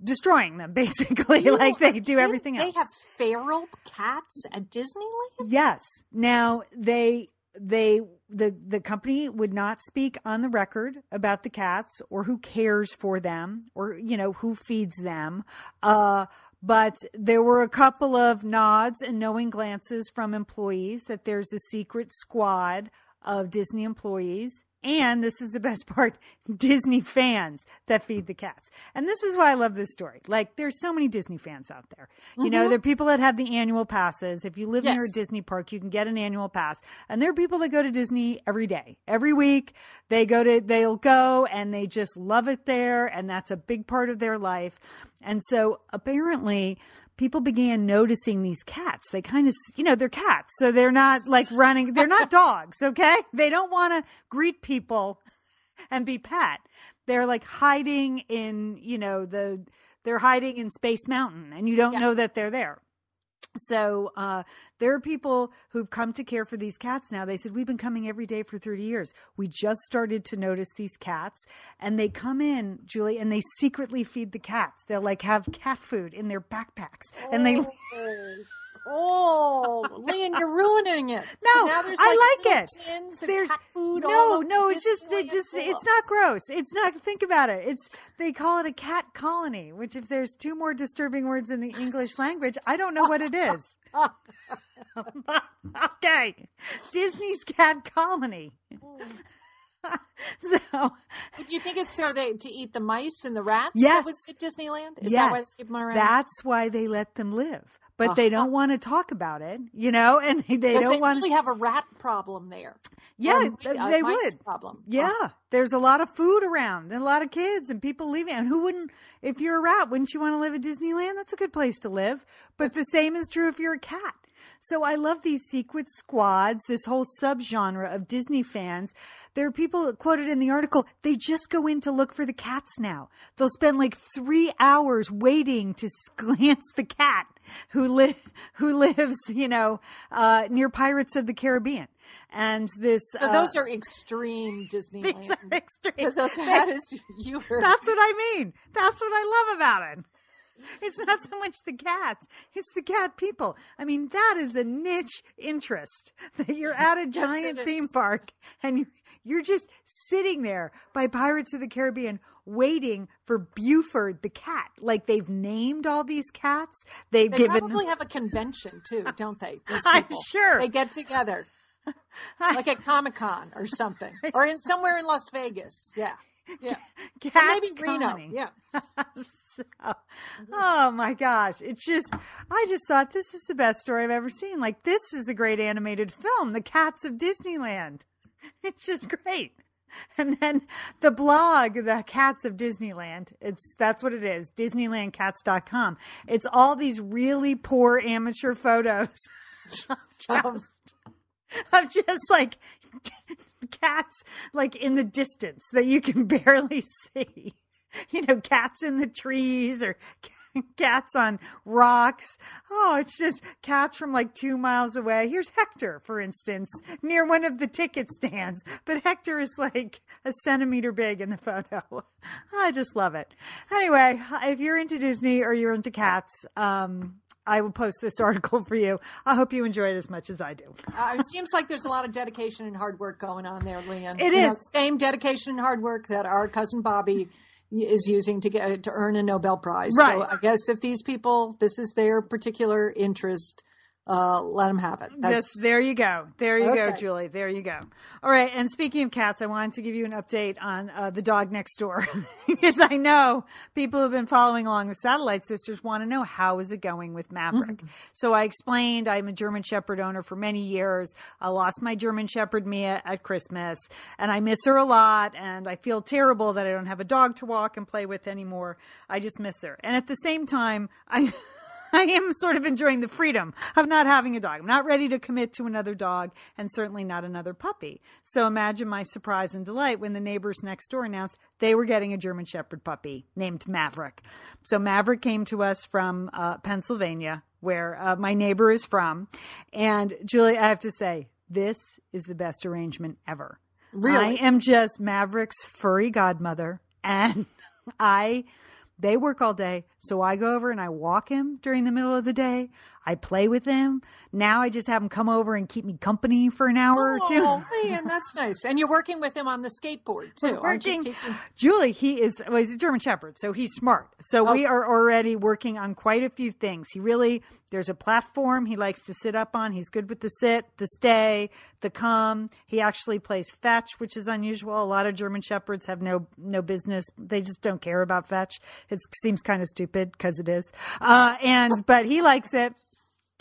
destroying them, (laughs) basically, you like they do everything they, else. They have feral cats at Disneyland? Yes. Now, they they the the company would not speak on the record about the cats or who cares for them or you know who feeds them uh but there were a couple of nods and knowing glances from employees that there's a secret squad of Disney employees and this is the best part (laughs) Disney fans that feed the cats. And this is why I love this story. Like, there's so many Disney fans out there. You mm-hmm. know, there are people that have the annual passes. If you live yes. near a Disney park, you can get an annual pass. And there are people that go to Disney every day, every week. They go to, they'll go and they just love it there. And that's a big part of their life. And so apparently, people began noticing these cats. They kind of, you know, they're cats. So they're not like running, they're not (laughs) dogs, okay? They don't want to greet people and be pet. They're like hiding in, you know, the, they're hiding in Space Mountain and you don't yeah. know that they're there. So uh, there are people who've come to care for these cats now. They said, We've been coming every day for 30 years. We just started to notice these cats, and they come in, Julie, and they secretly feed the cats. They'll like have cat food in their backpacks, and they. (laughs) Oh. (laughs) Oh, you're ruining it. No, so now there's like I like it. there's food. no, no. It's just, it just, it's not gross. It's not. Think about it. It's they call it a cat colony. Which, if there's two more disturbing words in the English language, I don't know what it is. (laughs) (laughs) okay, Disney's cat colony. so, do you think it's so they to eat the mice and the rats? Yes, that was at Disneyland. Is yes. that why they keep them around? That's why they let them live but uh-huh. they don't want to talk about it, you know, and they, they don't they want to really have a rat problem there. Yeah, they would. Problem. Yeah, uh-huh. there's a lot of food around and a lot of kids and people leaving. And who wouldn't, if you're a rat, wouldn't you want to live at Disneyland? That's a good place to live. But the same is true if you're a cat. So I love these secret squads, this whole subgenre of Disney fans. There are people quoted in the article, they just go in to look for the cats now. They'll spend like three hours waiting to (laughs) glance the cat who li- who lives, you know, uh, near Pirates of the Caribbean. And this So uh, those are extreme Disneyland. these are (laughs) extreme. Those that is (laughs) you were That's what I mean. That's what I love about it. (laughs) It's not so much the cats, it's the cat people. I mean, that is a niche interest (laughs) that you're at a giant it theme is. park and you- you're just sitting there by Pirates of the Caribbean waiting for Buford the cat. Like they've named all these cats. They've They given probably have a convention too, (laughs) don't they? I'm sure. they get together, like at Comic Con or something, or in somewhere in Las Vegas. Yeah, (laughs) yeah, maybe Reno. Yeah, (laughs) (laughs) So, oh my gosh. It's just, I just thought this is the best story I've ever seen. Like, this is a great animated film, The Cats of Disneyland. It's just great. And then the blog, The Cats of Disneyland, it's, that's what it is, DisneylandCats.com. It's all these really poor amateur photos Um, of just like cats like in the distance that you can (laughs) barely see. You know, cats in the trees or (laughs) cats on rocks. Oh, it's just cats from like two miles away. Here's Hector, for instance, near one of the ticket stands. But Hector is like a centimeter big in the photo. (laughs) I just love it. Anyway, if you're into Disney or you're into cats, um, I will post this (laughs) article for you. I hope you enjoy it as much as I do. uh, it seems like there's a lot of dedication and hard work going on there, Lian. It You know, same dedication and hard work that our cousin Bobby is using to get to earn a Nobel Prize. Right. So I guess if these people, this is their particular interest, uh, let them have it. Yes, there you go. There you go, Julie. There you go. All right. And speaking of cats, I wanted to give you an update on uh, the dog next door (laughs) because I know people who've been following along with Satellite Sisters want to know how is it going with Maverick. So I explained I'm a German Shepherd owner for many years. I lost my German Shepherd Mia at Christmas, and I miss her a lot. And I feel terrible that I don't have a dog to walk and play with anymore. I just miss her. And at the same time, (laughs) I. (laughs) I am sort of enjoying the freedom of not having a dog. I'm not ready to commit to another dog and certainly not another puppy. So imagine my surprise and delight when the neighbors next door announced they were getting a German Shepherd puppy named Maverick. So Maverick came to us from uh, Pennsylvania, where uh, my neighbor is from. And Julie, I have to say, this is the best arrangement ever. Really? I am just Maverick's furry godmother. And (laughs) I they work all day, so I go over and I walk him during the middle of the day. I play with him. Now I just have him come over and keep me company for an hour or two. Oh, man, that's nice. And you're working with him on the skateboard too, aren't you? Working, Teaching? Julie, he is well, he's a German Shepherd, so he's smart. So we are already working on quite a few things. He really there's a platform he likes to sit up on. He's good with the sit, the stay, the come. He actually plays fetch, which is unusual. A lot of German Shepherds have no no business. They just don't care about fetch. It seems kind of stupid because it is. Uh, and but he likes it.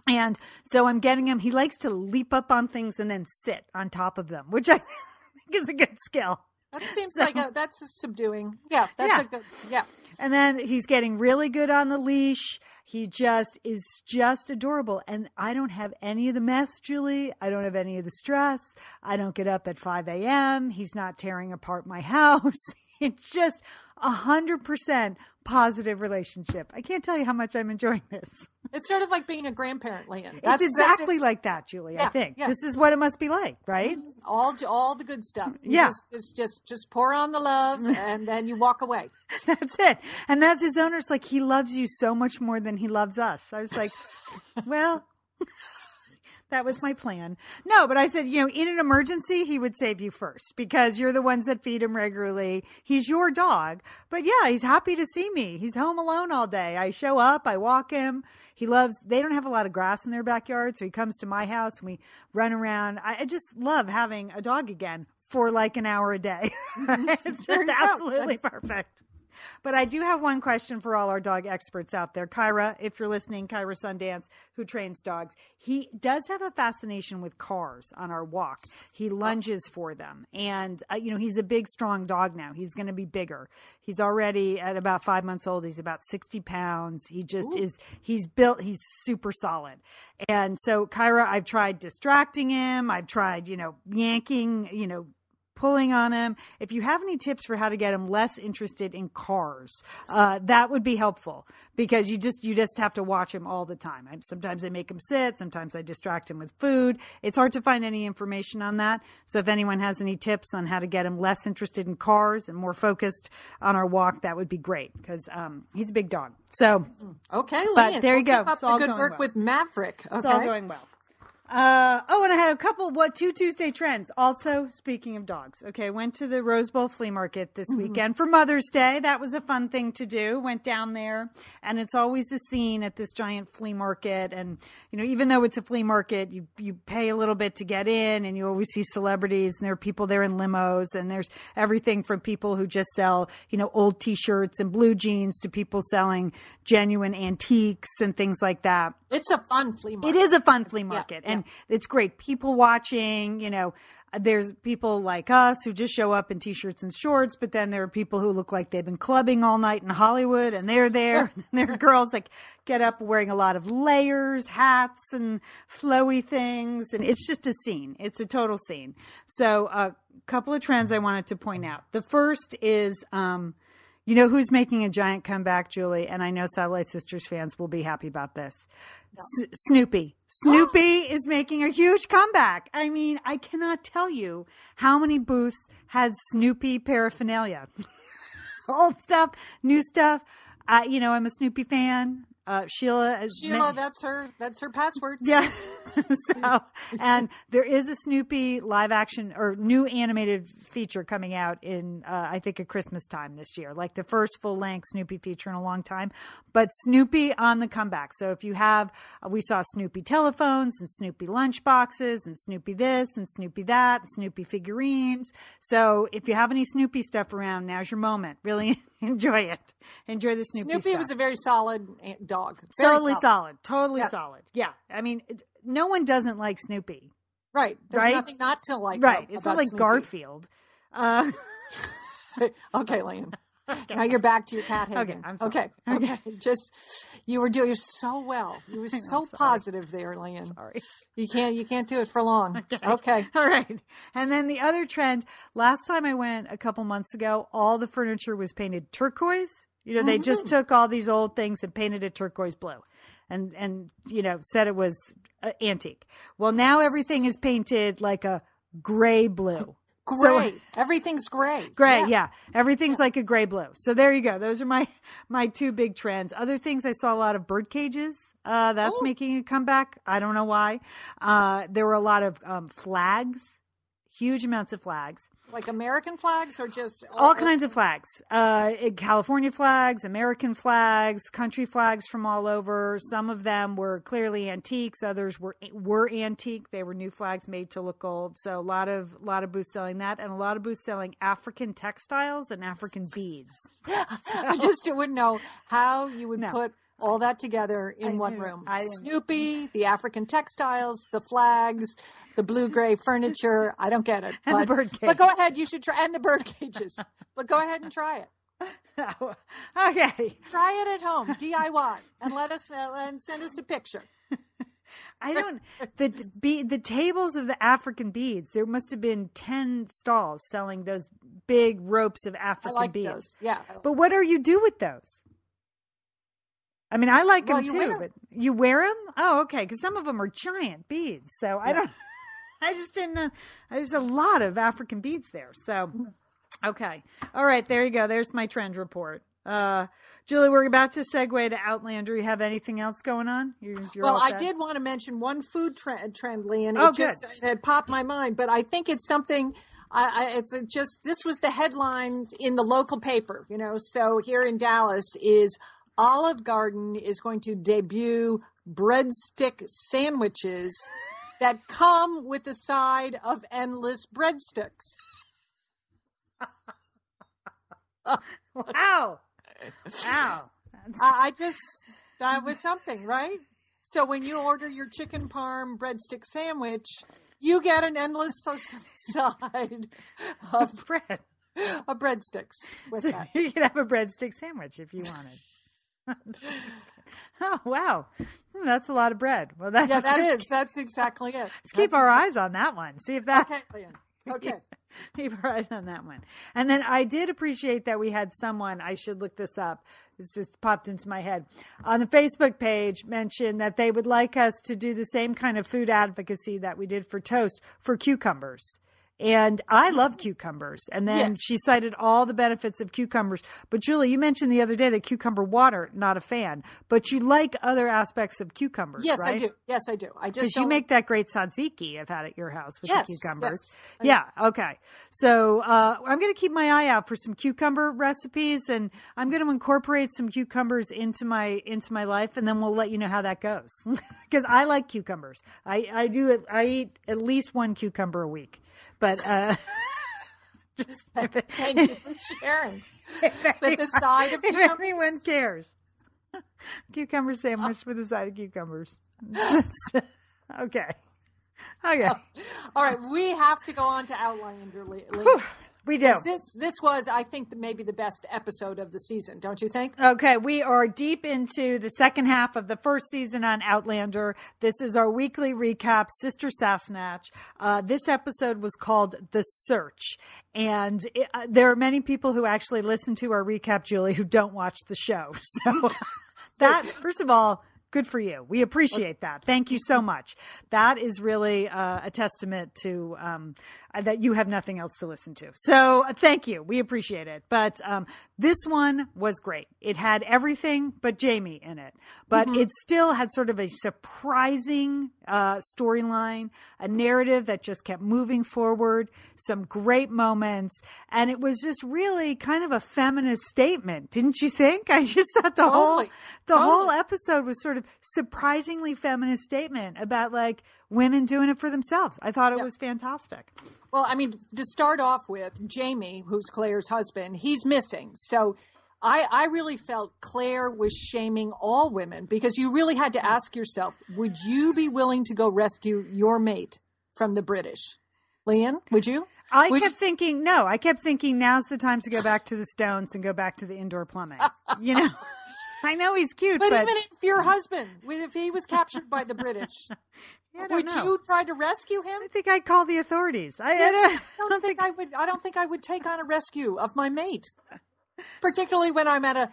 And so I'm getting him. He likes to leap up on things and then sit on top of them, which (laughs) I think is a good skill. That seems like a that's a subduing. Yeah, that's Yeah. a good. Yeah, And then he's getting really good on the leash. He just is just adorable. And I don't have any of the mess, Julie. I don't have any of the stress. I don't get up at 5 a.m. He's not tearing apart my (laughs) house. It's just a hundred percent positive relationship. I can't tell you how much I'm enjoying this. (laughs) it's sort of like being a grandparent, Lian. It's exactly that's, like that, Julie. I think yeah. this is what it must be like, right? Mm-hmm. all all the good stuff. You Yeah. just, just just just pour on the love, (laughs) and then you walk away. That's it. And that's his owner's like, he loves you so much more than he loves us. I was like, (laughs) well, that was my plan. No, but I said, you know, in an emergency, he would save you first because you're the ones that feed him regularly. He's your dog. But yeah, he's happy to see me. He's home alone all day. I show up, I walk him. He loves, they don't have a lot of grass in their backyard. So he comes to my house and we run around. I, I just love having a dog again for like an hour a day. (laughs) (laughs) it's just absolutely perfect. But I do have one question for all our dog experts out there. Kyra, if you're listening, Kyra Sundance, who trains dogs, he does have a fascination with cars on our walk. He lunges for them. And, uh, you know, he's a big, strong dog now. He's going to be bigger. He's already at about five months old. He's about 60 pounds. He just Ooh. is, he's built, he's super solid. And so, Kyra, I've tried distracting him. I've tried, you know, yanking, you know, pulling on him. If you have any tips for how to get him less interested in cars, uh, that would be helpful because you just you just have to watch him all the time. I, sometimes I make him sit, sometimes I distract him with food. It's hard to find any information on that. So if anyone has any tips on how to get him less interested in cars and more focused on our walk, that would be great because um, he's a big dog. So okay, but there you we'll go. Keep up the good work well. with Maverick. Okay. It's all going well. Uh, oh, and I had a couple what two Tuesday trends. Also, speaking of dogs, okay, went to the Rose Bowl flea market this mm-hmm. weekend for Mother's Day. That was a fun thing to do. Went down there, and it's always a scene at this giant flea market. And you know, even though it's a flea market, you you pay a little bit to get in, and you always see celebrities, and there are people there in limos, and there's everything from people who just sell you know old T-shirts and blue jeans to people selling genuine antiques and things like that. It's a fun flea market. It is a fun flea market, yeah, and it's great. People watching, you know. There's people like us who just show up in t-shirts and shorts, but then there are people who look like they've been clubbing all night in Hollywood, and they're there. (laughs) and there are girls that get up wearing a lot of layers, hats, and flowy things, and it's just a scene. It's a total scene. So, a couple of trends I wanted to point out. The first is. Um, you know who's making a giant comeback, Julie? And I know Satellite Sisters fans will be happy about this. S- Snoopy. Snoopy is making a huge comeback. I mean, I cannot tell you how many booths had Snoopy paraphernalia. (laughs) Old stuff, new stuff. Uh, you know, I'm a Snoopy fan. Uh, Sheila, Sheila, that's her. That's her password. Yeah. (laughs) so, and there is a Snoopy live action or new animated feature coming out in, uh, I think, at Christmas time this year, like the first full length Snoopy feature in a long time. But Snoopy on the comeback. So if you have, uh, we saw Snoopy telephones and Snoopy lunch boxes and Snoopy this and Snoopy that, and Snoopy figurines. So if you have any Snoopy stuff around, now's your moment. Really (laughs) enjoy it. Enjoy the Snoopy. Snoopy stuff. was a very solid eh, dog. Very totally solid. solid. Totally yeah. solid. Yeah. I mean, no one doesn't like Snoopy. Right. There's right? nothing not to like. Right. It's not like Snoopy. Garfield. Uh, (laughs) okay, Lian. Okay. Now you're back to your cat hating. Okay, I'm sorry. Okay, okay. Just you were doing so well. You were (laughs) so positive there, Lian. Sorry. You can't you can't do it for long. (laughs) Okay. okay. All right. And then the other trend. Last time I went a couple months ago, all the furniture was painted turquoise. You know, they mm-hmm. just took all these old things and painted it turquoise blue, and and you know said it was uh, antique. Well, now everything is painted like a gray blue. Gray. So, Everything's gray. Gray, yeah. yeah. Everything's yeah. like a gray blue. So there you go. Those are my my two big trends. Other things I saw a lot of bird cages. Uh, that's oh. making a comeback. I don't know why. Uh, there were a lot of um, flags huge amounts of flags. Like American flags or just all, all kinds of flags. Uh, California flags, American flags, country flags from all over. Some of them were clearly antiques. Others were were antique. They were new flags made to look old. So a lot of a lot of booths selling that, and a lot of booths selling African textiles and African beads. So, (laughs) I just wouldn't know how you would no. put all that together in I one room. I, Snoopy, the African textiles, the flags, the blue gray (laughs) furniture. I don't get it. And but, the bird But go ahead, you should try and the bird cages. but go ahead and try it. (laughs) okay. Try it at home, DIY, and let us know and send us a picture. (laughs) I don't the be the tables of the African beads. There must have been ten stalls selling those big ropes of African like beads. Those. Yeah. But what are you do with those? I mean, I like well, them too, but you wear them? Oh, okay. Because some of them are giant beads. So I don't. (laughs) I just didn't know. There's a lot of African beads there. So, okay. All right. There you go. There's my trend report. Uh, Julie, we're about to segue to Outlander. You have anything else going on? You're, you're well, I did want to mention one food trend, trend Lee, and it oh, just it had popped my mind, but I think it's something. I, I, it's just this was the headline in the local paper, you know. So here in Dallas is Olive Garden is going to debut breadstick sandwiches that come with a side of endless breadsticks. Wow. Wow. I, I just that was something, right? So when you order your chicken parm breadstick sandwich, you get an endless side of (laughs) bread. Of breadsticks with So that. you could have a breadstick sandwich if you wanted. (laughs) oh wow, Hmm, that's a lot of bread. Well, that's Yeah, that is. That's exactly it. Let's keep our eyes on that one. See if that. Okay, (laughs) Okay. keep our eyes on that one. And then I did appreciate that we had someone. I should look this up. This just popped into my head on the Facebook page. Mentioned that they would like us to do the same kind of food advocacy that we did for toast for cucumbers. And I love cucumbers. And then Yes. she cited all the benefits of cucumbers. But Julie, you mentioned the other day that cucumber water, not a fan, but you like other aspects of cucumbers. Yes, I do. Yes, I do. I just Because you make that great tzatziki I've had at your house with Yes, the cucumbers. yes. Yeah, okay. So uh, I'm going to keep my eye out for some cucumber recipes, and I'm going to incorporate some cucumbers into my into my life, and then we'll let you know how that goes. (laughs) Because I like cucumbers. I I do. I eat at least one cucumber a week, but. Uh, (laughs) just Thank you for sharing. (laughs) if With the side of if anyone cares. (laughs) Cucumber sandwich with a side of cucumbers. okay. Okay. All right, we have to go on to Outlander, your Lian. We do. This this was, I think, maybe the best episode of the season. Don't you think? Okay, we are deep into the second half of the first season on Outlander. This is our weekly recap, Sister Sassenach. Uh, this episode was called The Search. And it, uh, there are many people who actually listen to our recap, Julie, who don't watch the show. (laughs) So (laughs) that, first of all, good for you. We appreciate that. Thank you so much. That is really uh, a testament to um, uh, that you have nothing else to listen to. So uh, thank you. We appreciate it. But um, this one was great. It had everything but Jamie in it, but it still had sort of a surprising uh, storyline, a narrative that just kept moving forward, some great moments, and it was just really kind of a feminist statement, didn't you think? (laughs) I just thought the whole Totally. the whole episode was sort of surprisingly feminist statement about like women doing it for themselves. I thought it Yeah. was fantastic. Well, I mean, to start off with, Jamie, who's Claire's husband, he's missing. So I, I really felt Claire was shaming all women because you really had to ask yourself, would you be willing to go rescue your mate from the British? Lian, would you? I Would kept thinking, no, I kept thinking now's the time to go back to the Stones and go back to the indoor plumbing. (laughs) you know, (laughs) I know he's cute, But, but, even if your husband, if he was captured by the British, (laughs) would know. you try to rescue him? I think I'd call the authorities. I, (laughs) I don't, I don't think I would. I don't think I would take on a rescue of my mate, particularly when I'm at a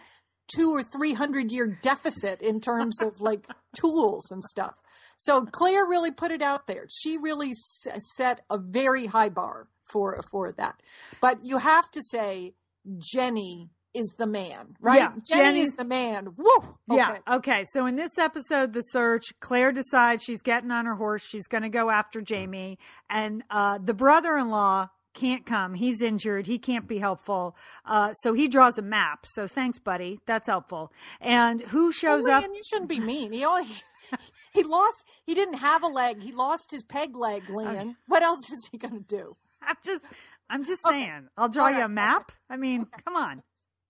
two or three hundred year deficit in terms of like (laughs) tools and stuff. So Claire really put it out there. She really s- set a very high bar for for that. But you have to say Jenny is the man, right? Yeah, Jenny Jenny's- is the man. Woo! Yeah. Okay. Okay. So in this episode, the search, Claire decides she's getting on her horse. She's going to go after Jamie, and uh, the brother-in-law can't come. He's injured. He can't be helpful. Uh, so he draws a map. So thanks, buddy. That's helpful. And who shows Well, up? Lian, you shouldn't be mean. He only (laughs) he lost. He didn't have a leg. He lost his peg leg, Lian. What else is he going to do? I'm just, I'm just Okay. saying. I'll draw you a map. I mean, come on.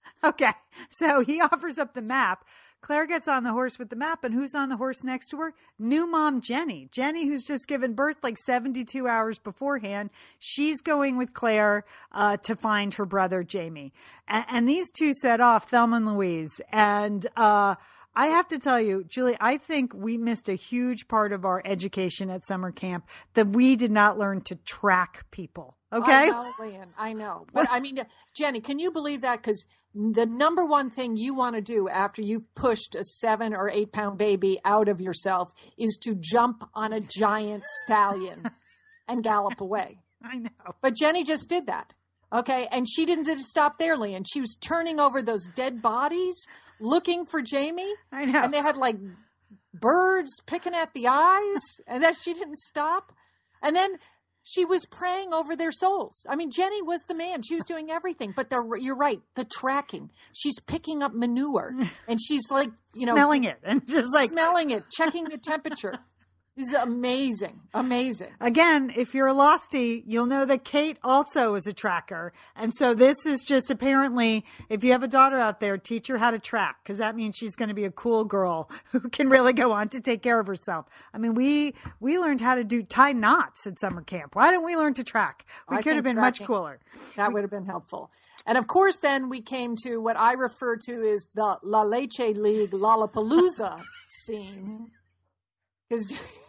(laughs) Okay. So he offers up the map. Claire gets on the horse with the map, and who's on the horse next to her? New mom Jenny. Jenny, who's just given birth like 72 hours beforehand. She's going with Claire uh, to find her brother Jamie. And, and these two set off, Thelma and Louise. And uh, I have to tell you, Julie, I think we missed a huge part of our education at summer camp that we did not learn to track people. Okay. I know. I know. But I mean, Jenny, can you believe that? Because the number one thing you want to do after you've pushed a seven or eight pound baby out of yourself is to jump on a giant stallion and gallop away. (laughs) I know. But Jenny just did that. Okay. And she didn't just stop there, Lian. She was turning over those dead bodies looking for Jamie. I know. And they had like birds picking at the eyes. (laughs) And that she didn't stop. And then she was praying over their souls. I mean, Jenny was the man. She was doing everything. But the, you're right. The tracking. She's picking up manure (laughs) and she's like, you know, smelling it and just like smelling it, checking the temperature. Is amazing, amazing. Again, if you're a losty, you'll know that Kate also is a tracker. And so this is just apparently, if you have a daughter out there, teach her how to track because that means she's going to be a cool girl (laughs) who can really go on to take care of herself. I mean, we, we learned how to do tie knots at summer camp. Why didn't we learn to track? We I could have been much cooler. That would have been helpful. And of course, then we came to what I refer to as the La Leche League Lollapalooza (laughs) scene. Because (laughs)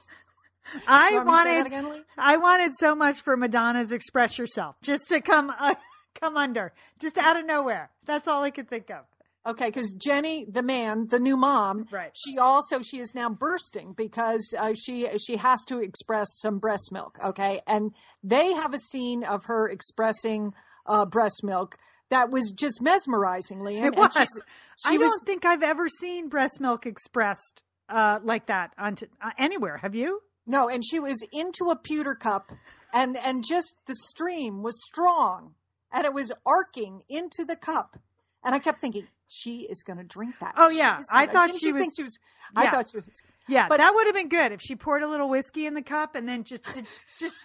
I want me to say wanted, again, I wanted so much for Madonna's "Express Yourself" just to come, uh, (laughs) come under, just out of nowhere. That's all I could think of. Okay, because Jenny, the man, the new mom, Right. She also she is now bursting because uh, she she has to express some breast milk. Okay, and they have a scene of her expressing uh, breast milk that was just mesmerizing, Lian. It And was. she's- I was don't think I've ever seen breast milk expressed uh, like that on t- uh, anywhere. Have you? No, and she was into a pewter cup, and and just the stream was strong, and it was arcing into the cup, and I kept thinking. She is going to drink that. Oh, yeah. I thought she was- think she was. I thought she was. Yeah, But- that would have been good if she poured a little whiskey in the cup and then just just, just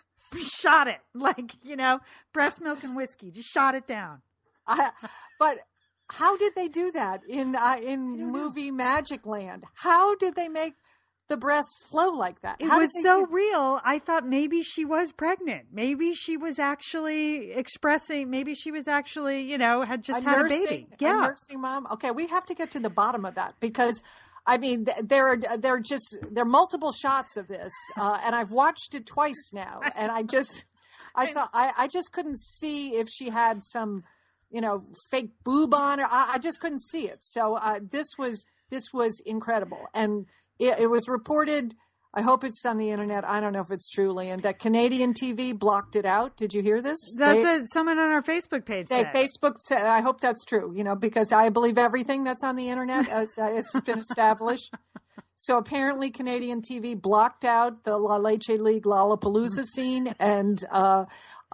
shot it (laughs) like you know breast milk and whiskey. Just shot it down. I, but how did they do that in uh, in don't know. movie Magic Land? How did they make the breasts flow like that? It How was so do- real. I thought maybe she was pregnant. Maybe she was actually expressing. Maybe she was actually, you know, had just a had nursing, a baby. a Yeah. nursing mom. Okay, we have to get to the bottom of that because. I mean, th- there are there are just there are multiple shots of this, uh, and I've watched it twice now, (laughs) and I just, I thought I, I just couldn't see if she had some, you know, fake boob on her. I, I just couldn't see it. So uh, this was this was incredible, and it, it was reported. I hope it's on the internet. I don't know if it's true, and that Canadian TV blocked it out. Did you hear this? That's They- a, someone on our Facebook page. they said. Facebook said, I hope that's true, you know, because I believe everything that's on the internet as has been established. So apparently, Canadian TV blocked out the La Leche League Lollapalooza scene, and uh,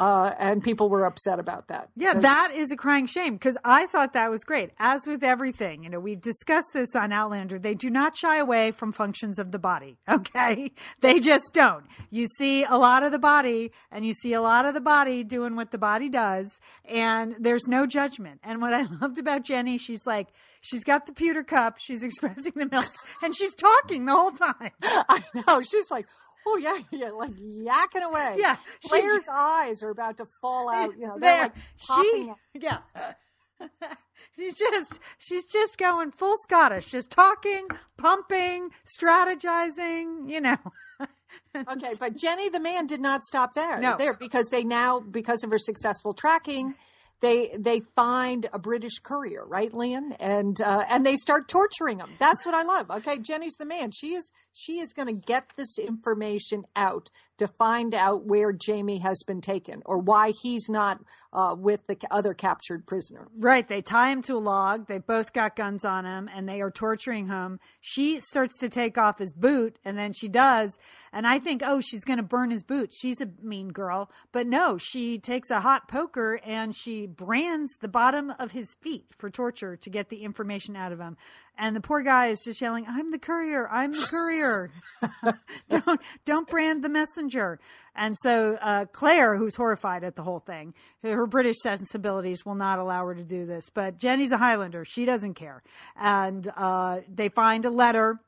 uh, and people were upset about that. Yeah, that is a crying shame because I thought that was great. As with everything, you know, we've discussed this on Outlander. They do not shy away from functions of the body. (laughs) Okay. They just don't. You see a lot of the body and you see a lot of the body doing what the body does and there's no judgment. And what I (laughs) loved about Jenny, she's like, she's got the pewter cup, she's (laughs) expressing the milk and she's talking the whole time. I know. She's like, oh yeah, (laughs) yeah, like yakking away. Yeah, Claire's eyes are about to fall out. You know, they're like popping. she, out. (laughs) yeah. (laughs) she's just she's just going full Scottish, just talking, pumping, strategizing, you know. Okay, but Jenny the man did not stop there. No. There because they now because of her successful tracking, they they find a British courier, right, Lian? And uh, and they start torturing him. That's what I love. Okay, Jenny's the man. She is she is going to get this information out to find out where Jamie has been taken or why he's not uh, with the other captured prisoner. Right, they tie him to a log. They both got guns on him and they are torturing him. She starts to take off his boot and then she does. And I think, oh, she's going to burn his boot. She's a mean girl. But no, she takes a hot poker and she brands the bottom of his feet for torture to get the information out of him. And the poor guy is just yelling, "I'm the courier! I'm the courier! (laughs) don't don't brand the messenger!" And so uh, Claire, who's horrified at the whole thing, her British sensibilities will not allow her to do this. But Jenny's a Highlander; she doesn't care. And uh, they find a letter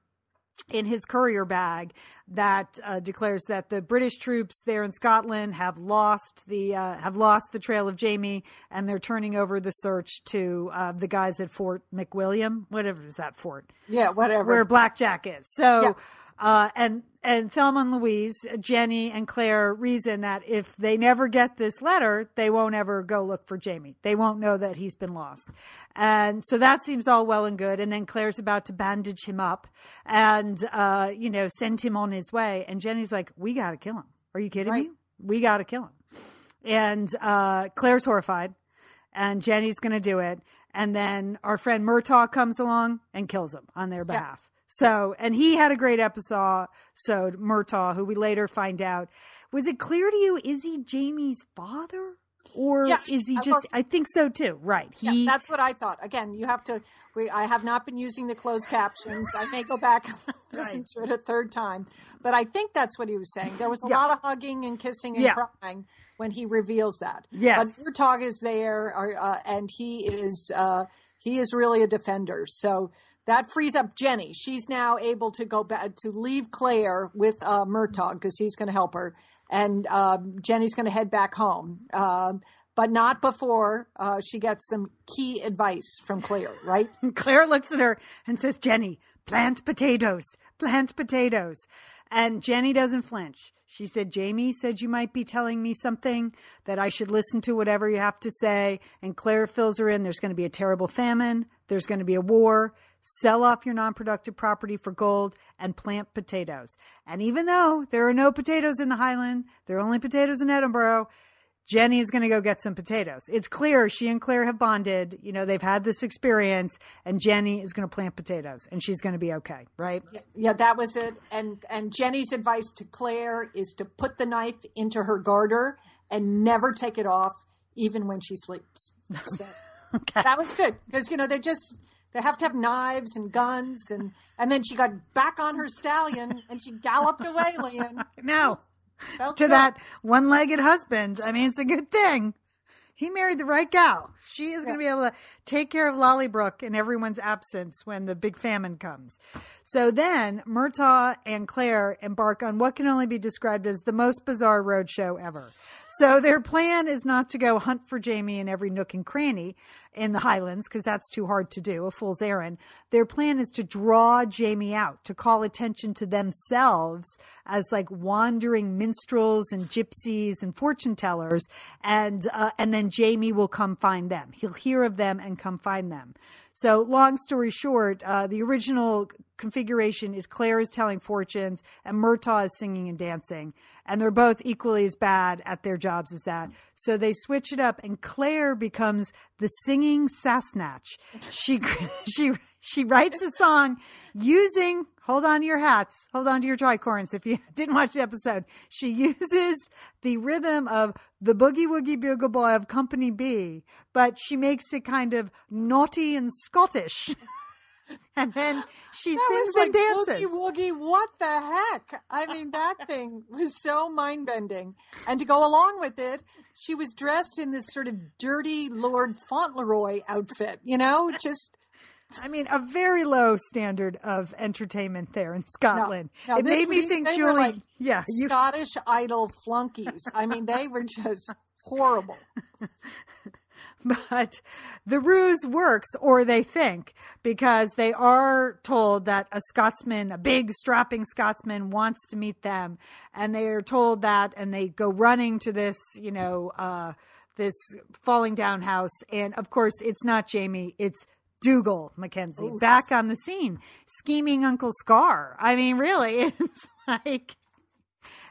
in his courier bag that uh, declares that the British troops there in Scotland have lost the uh, have lost the trail of Jamie, and they're turning over the search to uh, the guys at Fort McWilliam, whatever is that fort, Yeah, whatever. where Black Jack is. So, Yeah. uh, and and Thelma and Louise, Jenny and Claire reason that if they never get this letter, they won't ever go look for Jamie. They won't know that he's been lost. And so that seems all well and good. And then Claire's about to bandage him up and, uh, you know, send him on his way. And Jenny's like, we got to kill him. Are you kidding Right. me? We got to kill him. And uh, Claire's horrified, and Jenny's going to do it. And then our friend Murtagh comes along and kills him on their behalf. So, and he had a great episode. So, Murtagh, who we later find out, was it clear to you? Is he Jamie's father? or Yeah, is he just? I think so too. Right. Yeah, He. that's what I thought. Again, you have to. We, I have not been using the closed captions. I may go back and (laughs) listen to it a third time, but I think that's what he was saying. There was a Yeah. lot of hugging and kissing and Yeah. crying when he reveals that. Yes. but Murtagh is there, uh, and he is uh, he is really a defender. So that frees up Jenny. She's now able to go back to leave Claire with uh, Murtagh because he's going to help her, and um, Jenny's going to head back home. Um, but not before uh, she gets some key advice from Claire, right? (laughs) Claire looks at her and says, "Jenny, plant potatoes. Plant potatoes." And Jenny doesn't flinch. She said, Jamie said you might be telling me something that I should listen to whatever you have to say. And Claire fills her in. There's going to be a terrible famine. There's going to be a war. Sell off your non productive property for gold and plant potatoes. And even though there are no potatoes in the Highland, there are only potatoes in Edinburgh, Jenny is going to go get some potatoes. It's clear she and Claire have bonded. You know, they've had this experience, and Jenny is going to plant potatoes, and she's going to be okay, right? Yeah, that was it. And and Jenny's advice to Claire is to put the knife into her garter and never take it off, even when she sleeps. So (laughs) that was good because you know they just they have to have knives and guns and and then she got back on her stallion and she galloped away, Lian. (laughs) Now, Felt to good. that one legged husband, I mean, it's a good thing. He married the right gal. She is going to be able to take care of Lallybroch in everyone's absence when the big famine comes. So then Murtagh and Claire embark on what can only be described as the most bizarre roadshow ever. So their plan is not to go hunt for Jamie in every nook and cranny in the Highlands because that's too hard to do, a fool's errand. Their plan is to draw Jamie out, to call attention to themselves as like wandering minstrels and gypsies and fortune tellers, and uh, and then Jamie will come find them. He'll hear of them and come find them. So, long story short, uh, the original configuration is Claire is telling fortunes and Murtagh is singing and dancing. And they're both equally as bad at their jobs as that. So they switch it up, and Claire becomes the singing Sassenach. She (laughs) she she writes a song using hold on to your hats, hold on to your tricorns if you (laughs) didn't watch the episode. She (laughs) uses the rhythm of the Boogie Woogie Bugle Boy of Company B, but she makes it kind of naughty and Scottish. (laughs) and then she That sings was like and dances. Boogie woogie. What the heck? I mean, that thing was so mind bending. And to go along with it, she was dressed in this sort of dirty Lord Fauntleroy outfit. You know, just I mean, a very low standard of entertainment there in Scotland. no, it made me think Julie. like yeah, (laughs) you Scottish Idol flunkies. I mean, they were just horrible. (laughs) But the ruse works, or they think, because they are told that a Scotsman, a big strapping Scotsman, wants to meet them, and they are told that, and they go running to this, you know, uh, this falling down house, and of course, it's not Jamie, it's Dougal Mackenzie back on the scene, scheming Uncle Scar. I mean, really, (laughs) it's like.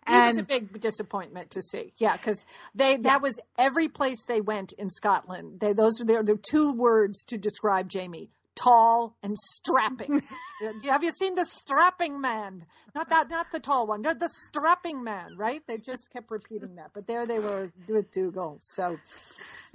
It was a big disappointment to see. Yeah, because they that was every place they went in Scotland. They those were their two words to describe Jamie: tall and strapping. (laughs) Uh, have you seen the strapping man? Not that, not the tall one. The strapping man. Right? They just kept repeating that. But there they were with Dougal. So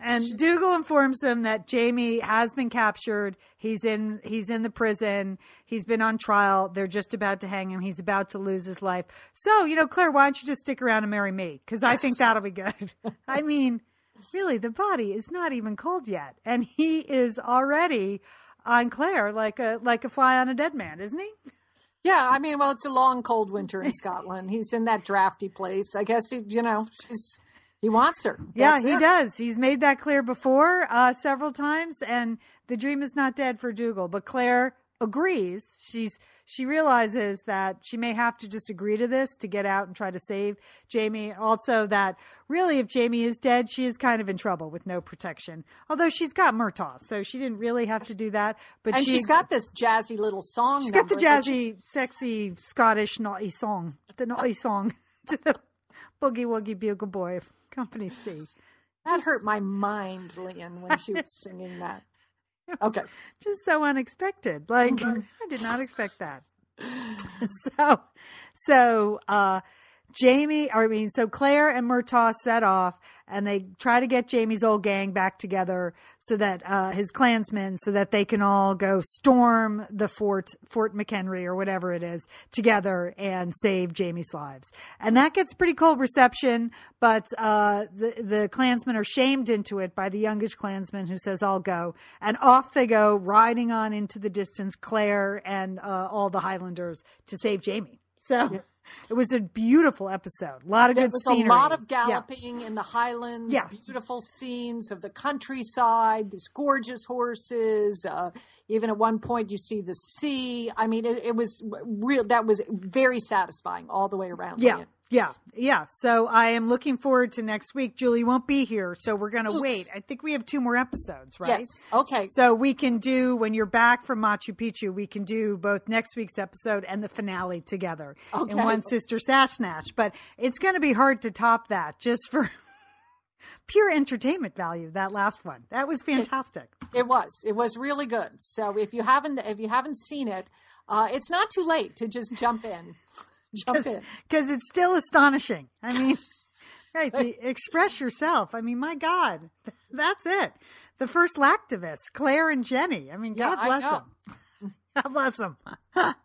And Dougal informs them that Jamie has been captured. He's in he's in the prison. He's been on trial. They're just about to hang him. He's about to lose his life. So, you know, Claire, why don't you just stick around and marry me? Because I think that'll be good. (laughs) I mean, really, the body is not even cold yet, and he is already on Claire like a like a fly on a dead man, isn't he? yeah, I mean, well, it's a long cold winter in Scotland. He's in that drafty place. I guess he, you know, she's he wants her. Yeah, he it. does. He's made that clear before uh, several times, and the dream is not dead for Dougal. But Claire agrees. She's she realizes that she may have to just agree to this to get out and try to save Jamie. Also, that really, if Jamie is dead, she is kind of in trouble with no protection. Although she's got Murtagh, so she didn't really have to do that. But And she, she's got this jazzy little song. she's got the number that she's- jazzy, sexy Scottish naughty song, the naughty song (laughs) to the boogie woogie bugle boy of Company C. That hurt my mind, Lian, when she was singing that. (laughs) Okay. just so unexpected. Like I did not expect that. (laughs) (laughs) so, so uh, Jamie, or I mean, so Claire and Murtagh set off and they try to get Jamie's old gang back together so that uh, his clansmen, so that they can all go storm the fort, Fort McHenry or whatever it is, together and save Jamie's lives. And that gets pretty cold reception, but uh, the the clansmen are shamed into it by the youngest clansman who says, "I'll go," and off they go, riding on into the distance, Claire and uh, all the Highlanders to save Jamie. So. Yeah it was a beautiful episode. A lot of there good was scenery. a lot of galloping yeah. in the highlands. Yeah. beautiful scenes of the countryside. These gorgeous horses. Uh, even at one point, you see the sea. I mean, it, it was real. That was very satisfying all the way around. Yeah. Yeah, yeah. So I am looking forward to next week. Julie won't be here, so we're going to wait. I think we have two more episodes, right? Yes. Okay. So we can do when you're back from Machu Picchu, we can do both next week's episode and the finale together okay. in one sister Sassenach. But it's going to be hard to top that just for (laughs) pure entertainment value. That last one, that was fantastic. It, it was. It was really good. So if you haven't, if you haven't seen it, uh, it's not too late to just jump in. Jump in because it's still astonishing. I mean, (laughs) right? The, express yourself. I mean, my God, (laughs) that's it. The first lactivists, Claire and Jenny. I mean, yeah, God bless them. (laughs) God (laughs) bless them. (laughs)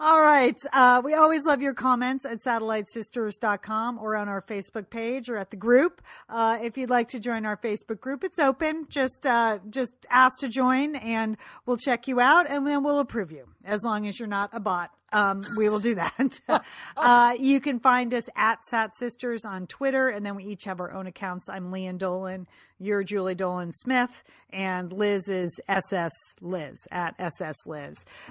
All right. Uh, we always love your comments at satellitesisters.com or on our Facebook page or at the group. Uh, if you'd like to join our Facebook group, it's open. Just, uh, just ask to join and we'll check you out and then we'll approve you as long as you're not a bot um, we will do that. (laughs) uh, you can find us at Sat Sisters on Twitter, and then we each have our own accounts. I'm Lian Dolan, you're Julie Dolan Smith, and Liz is SS Liz at SS Liz.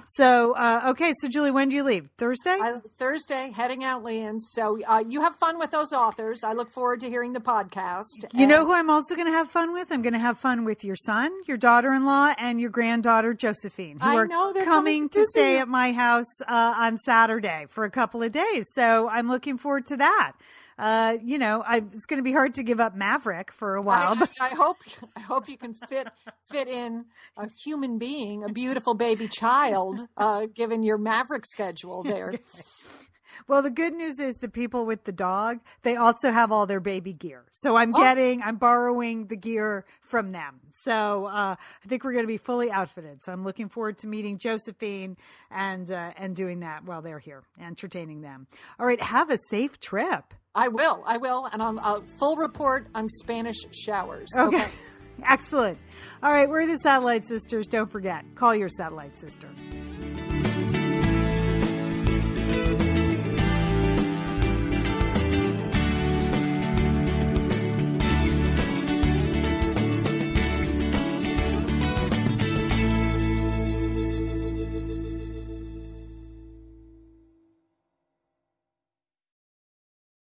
So, uh, okay, so Julie, when do you leave? Thursday? I, Thursday, heading out, Lian. So uh, you have fun with those authors. I look forward to hearing the podcast. You know who I'm also going to have fun with? I'm going to have fun with your son, your daughter-in-law, and your granddaughter Josephine, who I are know, coming, coming to stay at my house uh, on Saturday for a couple of days. So I'm looking forward to that. Uh, you know, I, it's going to be hard to give up Maverick for a while. I, but I, I hope I hope you can fit fit in a human being, a beautiful baby child, uh, given your Maverick schedule there. (laughs) Well, the good news is the people with the dog, they also have all their baby gear. So I'm Oh. getting, I'm borrowing the gear from them. So uh, I think we're going to be fully outfitted. So I'm looking forward to meeting Josephine and uh, and doing that while they're here, entertaining them. All right, have a safe trip. I will, I will, and I'm a full report on Spanish showers. Okay. (laughs) Excellent. All right, we're the Satellite Sisters. Don't forget, call your Satellite Sister.